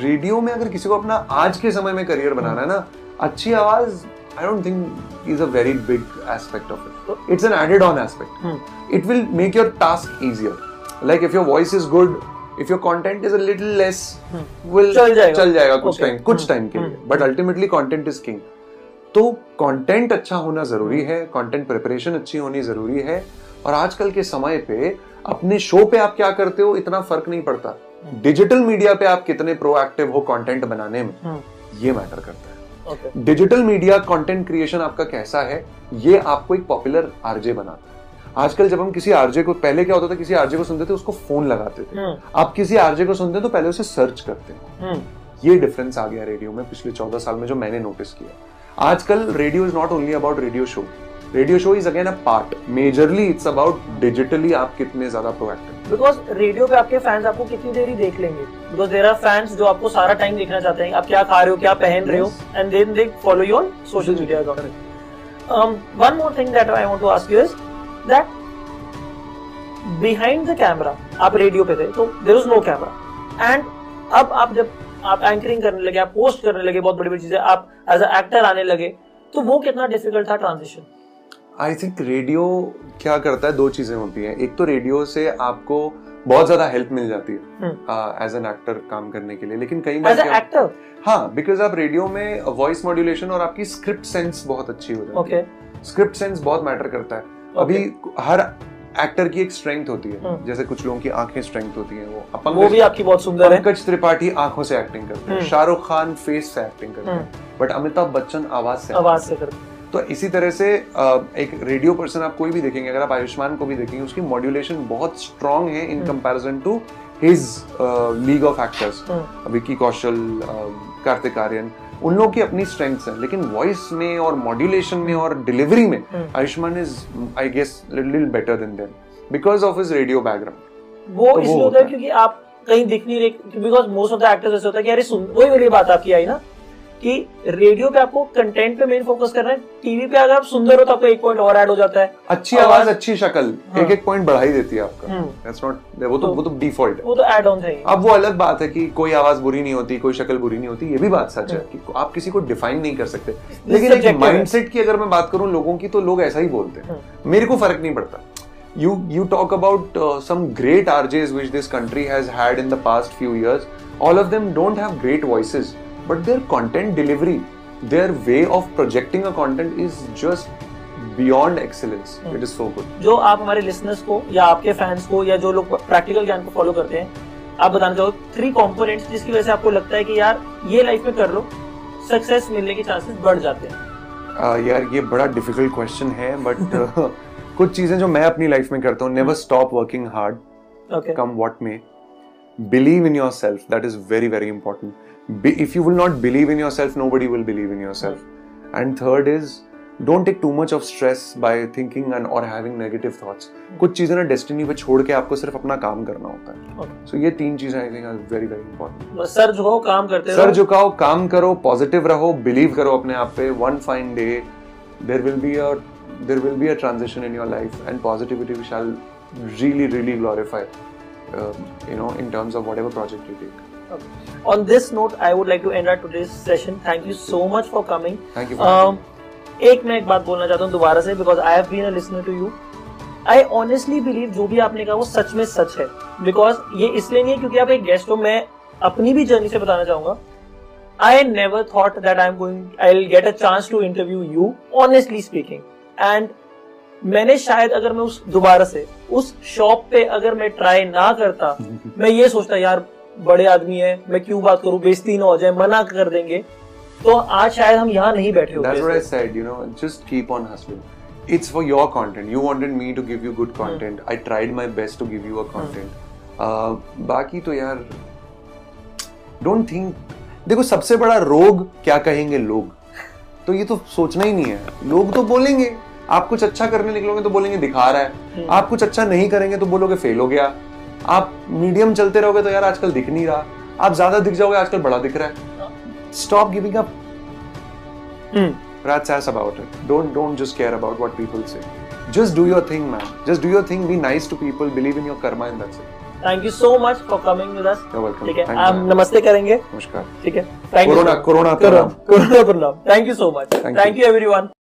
रेडियो में अगर किसी को अपना आज के समय में करियर बनाना है ना अच्छी आवाज़ I don't think is a very big aspect of it it's an added on aspect it will make your task easier like if your voice is good if your content is a little less will चल जाएगा। चल जाएगा कुछ Okay. कुछ टाइम के लिए। But ultimately content is king तो कंटेंट अच्छा होना ज़रूरी है कंटेंट प्रिपरेशन अच्छी होनी ज़रूरी है। और आजकल के समय पे अपने शो पे आप क्या करते हो इतना फ़र्क नहीं पड़ता। डिजिटल मीडिया पे आप कितने प्रोएक्टिव हो कंटेंट बनाने में हम्म। ये मैटर करता है। डिजिटल मीडिया कंटेंट क्रिएशन आपका कैसा है ये आपको एक पॉपुलर आरजे बनाता है। आजकल जब हम किसी आरजे को पहले क्या होता था किसी आरजे को सुनते थे उसको फ़ोन लगाते थे। हम्म, आप किसी आरजे को सुनते हैं तो पहले उसे सर्च करते हैं। हम्म, ये डिफरेंस आ गया रेडियो में पिछले चौदह साल में जो मैंने नोटिस किया। आजकल radio is not only about radio show radio show is again a part majorly it's about digitally आप कितने ज़्यादा प्रोएक्टिव बिकॉज़ रेडियो पे आपके फैंस आपको कितनी देर ही देख लेंगे? बिकॉज़ देर आर फैंस जो आपको सारा टाइम देखना चाहते हैं। आप क्या खा रहे हो क्या पहन रहे हो? And then they follow you on social media account one more thing that I want to ask you is that behind the camera आप रेडियो पे थे तो there is no camera and अब आप जब आप एंकरिंग करने लगे आप पोस्ट करने लगे बहुत बड़ी बड़ी चीज़ें आप एज अ एक्टर आने लगे तो वो कितना डिफ़िकल्ट था ट्रांजिशन आई थिंक रेडियो क्या करता है दो चीज़ें होती हैं। एक तो रेडियो से आपको बहुत ज़्यादा हेल्प मिल जाती है एज एन एक्टर काम करने के लिए। लेकिन कई बार एक्टर हाँ बिकॉज़ आप रेडियो में वॉइस मॉड्यूलेशन और आपकी स्क्रिप्ट सेंस बहुत अच्छी हो जाती है। स्क्रिप्ट सेंस बहुत मैटर करता है। अभी हर एक्टर की एक स्ट्रेंथ होती है। हम्म। जैसे कुछ लोगों की आँखें स्ट्रेंथ होती हैं वो वो भी आपकी बहुत सुंदर है। पंकज त्रिपाठी आँखों से एक्टिंग करते हैं। हम्म। शाहरुख खान फेस से एक्टिंग करते हैं। बट अमिताभ बच्चन आवाज़ से आवाज़ से करते हैं। तो इसी तरह से एक रेडियो पर्सन आप कोई भी देखेंगे अगर आप आयुष्मान को भी देखेंगे उसकी मॉड्यूलेशन बहुत स्ट्रांग है in hmm. Comparison to his league of actors hmm. Vicky Kaushal Kartik Aaryan. उन लोगों की अपनी स्ट्रेंथ्स है लेकिन वॉइस में और मॉड्यूलेशन में और डिलीवरी में हम्म। Ayushmann is I guess little better than them because of his radio background वो तो वो इसलिए होता होता है है। क्योंकि आप कहीं दिख नहीं रहे because most of the actors ऐसे होता है कि अरे सुन वही वाली बात आपकी आई ना कि रेडियो पे आपको कंटेंट पे मेन फोकस कर रहे हैं टीवी पे अगर आप सुंदर हो तो आपको एक पॉइंट और ऐड हो जाता है। अच्छी आवाज- अच्छी शक्ल हाँ। एक एक पॉइंट बढ़ा ही देती है आपका। हम्म। दैट्स नॉट वो तो तो- वो तो डिफ़ॉल्ट है। वो तो एड ऑन है अब वो अलग बात है कि कोई आवाज़ बुरी नहीं होती कोई शक्ल बुरी नहीं होती ये भी बात सच है हम्म। कि आप किसी को डिफाइन नहीं कर सकते। लेकिन माइंडसेट की अगर मैं बात करूँ लोगों की तो लोग ऐसा ही बोलते हैं। मेरे को फ़र्क नहीं पड़ता। You you talk about uh, some great RJs which this country has had in the past few years. All of them don't have great voices. But their content delivery their way of projecting a content is just beyond excellence. It is so good. जो आप हमारे लिसनर्स को या आपके फैंस को या जो लोग प्रैक्टिकल ज्ञान को फॉलो करते हैं आप बताना चाहो थ्री कंपोनेंट्स जिसकी वजह से आपको लगता है कि यार ये लाइफ में कर लो सक्सेस मिलने के चांसेस बढ़ जाते हैं। uh, यार ये बड़ा डिफ़िकल्ट क्वेश्चन है बट uh, कुछ चीज़ें जो मैं अपनी लाइफ में करता हूँ never stop working hard come what may. believe in yourself that is very very important Be, if you will not believe in yourself nobody will believe in yourself and third is don't take too much of stress by thinking and or having negative thoughts कुछ चीजें ना डेस्टिनी पे छोड़ के आपको सिर्फ अपना काम करना होता है Okay. सो ये तीन चीजें I think are very very important बस सर झुकाओ काम करते सर रहो झुकाओ काम करो पॉजिटिव रहो बिलीव करो अपने आप पे one fine day there will be a there will be a transition in your life and positivity shall really really glorify uh, you know in terms of whatever project you take. On this note, I would like to end our today's session. Thank you so much for coming. thank you for Um, एक मैं एक बात बोलना चाहता हूँ दोबारा से because I have been a listener to you I honestly believe जो भी आपने कहा वो सच में सच है. बिकॉज़ ये इसलिए नहीं है क्योंकि आप एक गेस्ट हो मैं अपनी भी जर्नी से बताना चाहूँगा. I never thought that I am going I will get a chance to interview you honestly speaking and मैंने शायद अगर मैं उस दोबारा से उस शॉप पे अगर मैं ट्राई ना करता मैं ये सोचता यार बड़े आदमी है मैं क्यों बात करूँ? बेइज्जती ना हो जाए मना कर देंगे। तो आज शायद हम यहाँ नहीं बैठे होते। It's for your content. You wanted me to give you good content. Hmm. i tried my best to give you a content. Uh, बाकी तो यार डोंट थिंक देखो सबसे बड़ा रोग क्या कहेंगे लोग? तो ये तो सोचना ही नहीं है। लोग तो बोलेंगे। आप कुछ अच्छा करने निकलोगे तो बोलेंगे दिखा रहा है आप कुछ अच्छा नहीं करेंगे तो बोलोगे फेल हो गया आप मीडियम चलते रहोगे तो यार आजकल दिख नहीं रहा आप ज़्यादा दिख जाओगे आजकल बड़ा दिख रहा है stop giving up. That's ass about it. Don't don't just care about what people say. Just do your thing, man. Just do your thing. Be nice to people. Believe in your karma, and that's it. Thank you so much for coming with us You're welcome. ठीक है. आप नमस्ते करेंगे नमस्कार ठीक है thank you corona corona corona thank you so much Thank you. Thank you everyone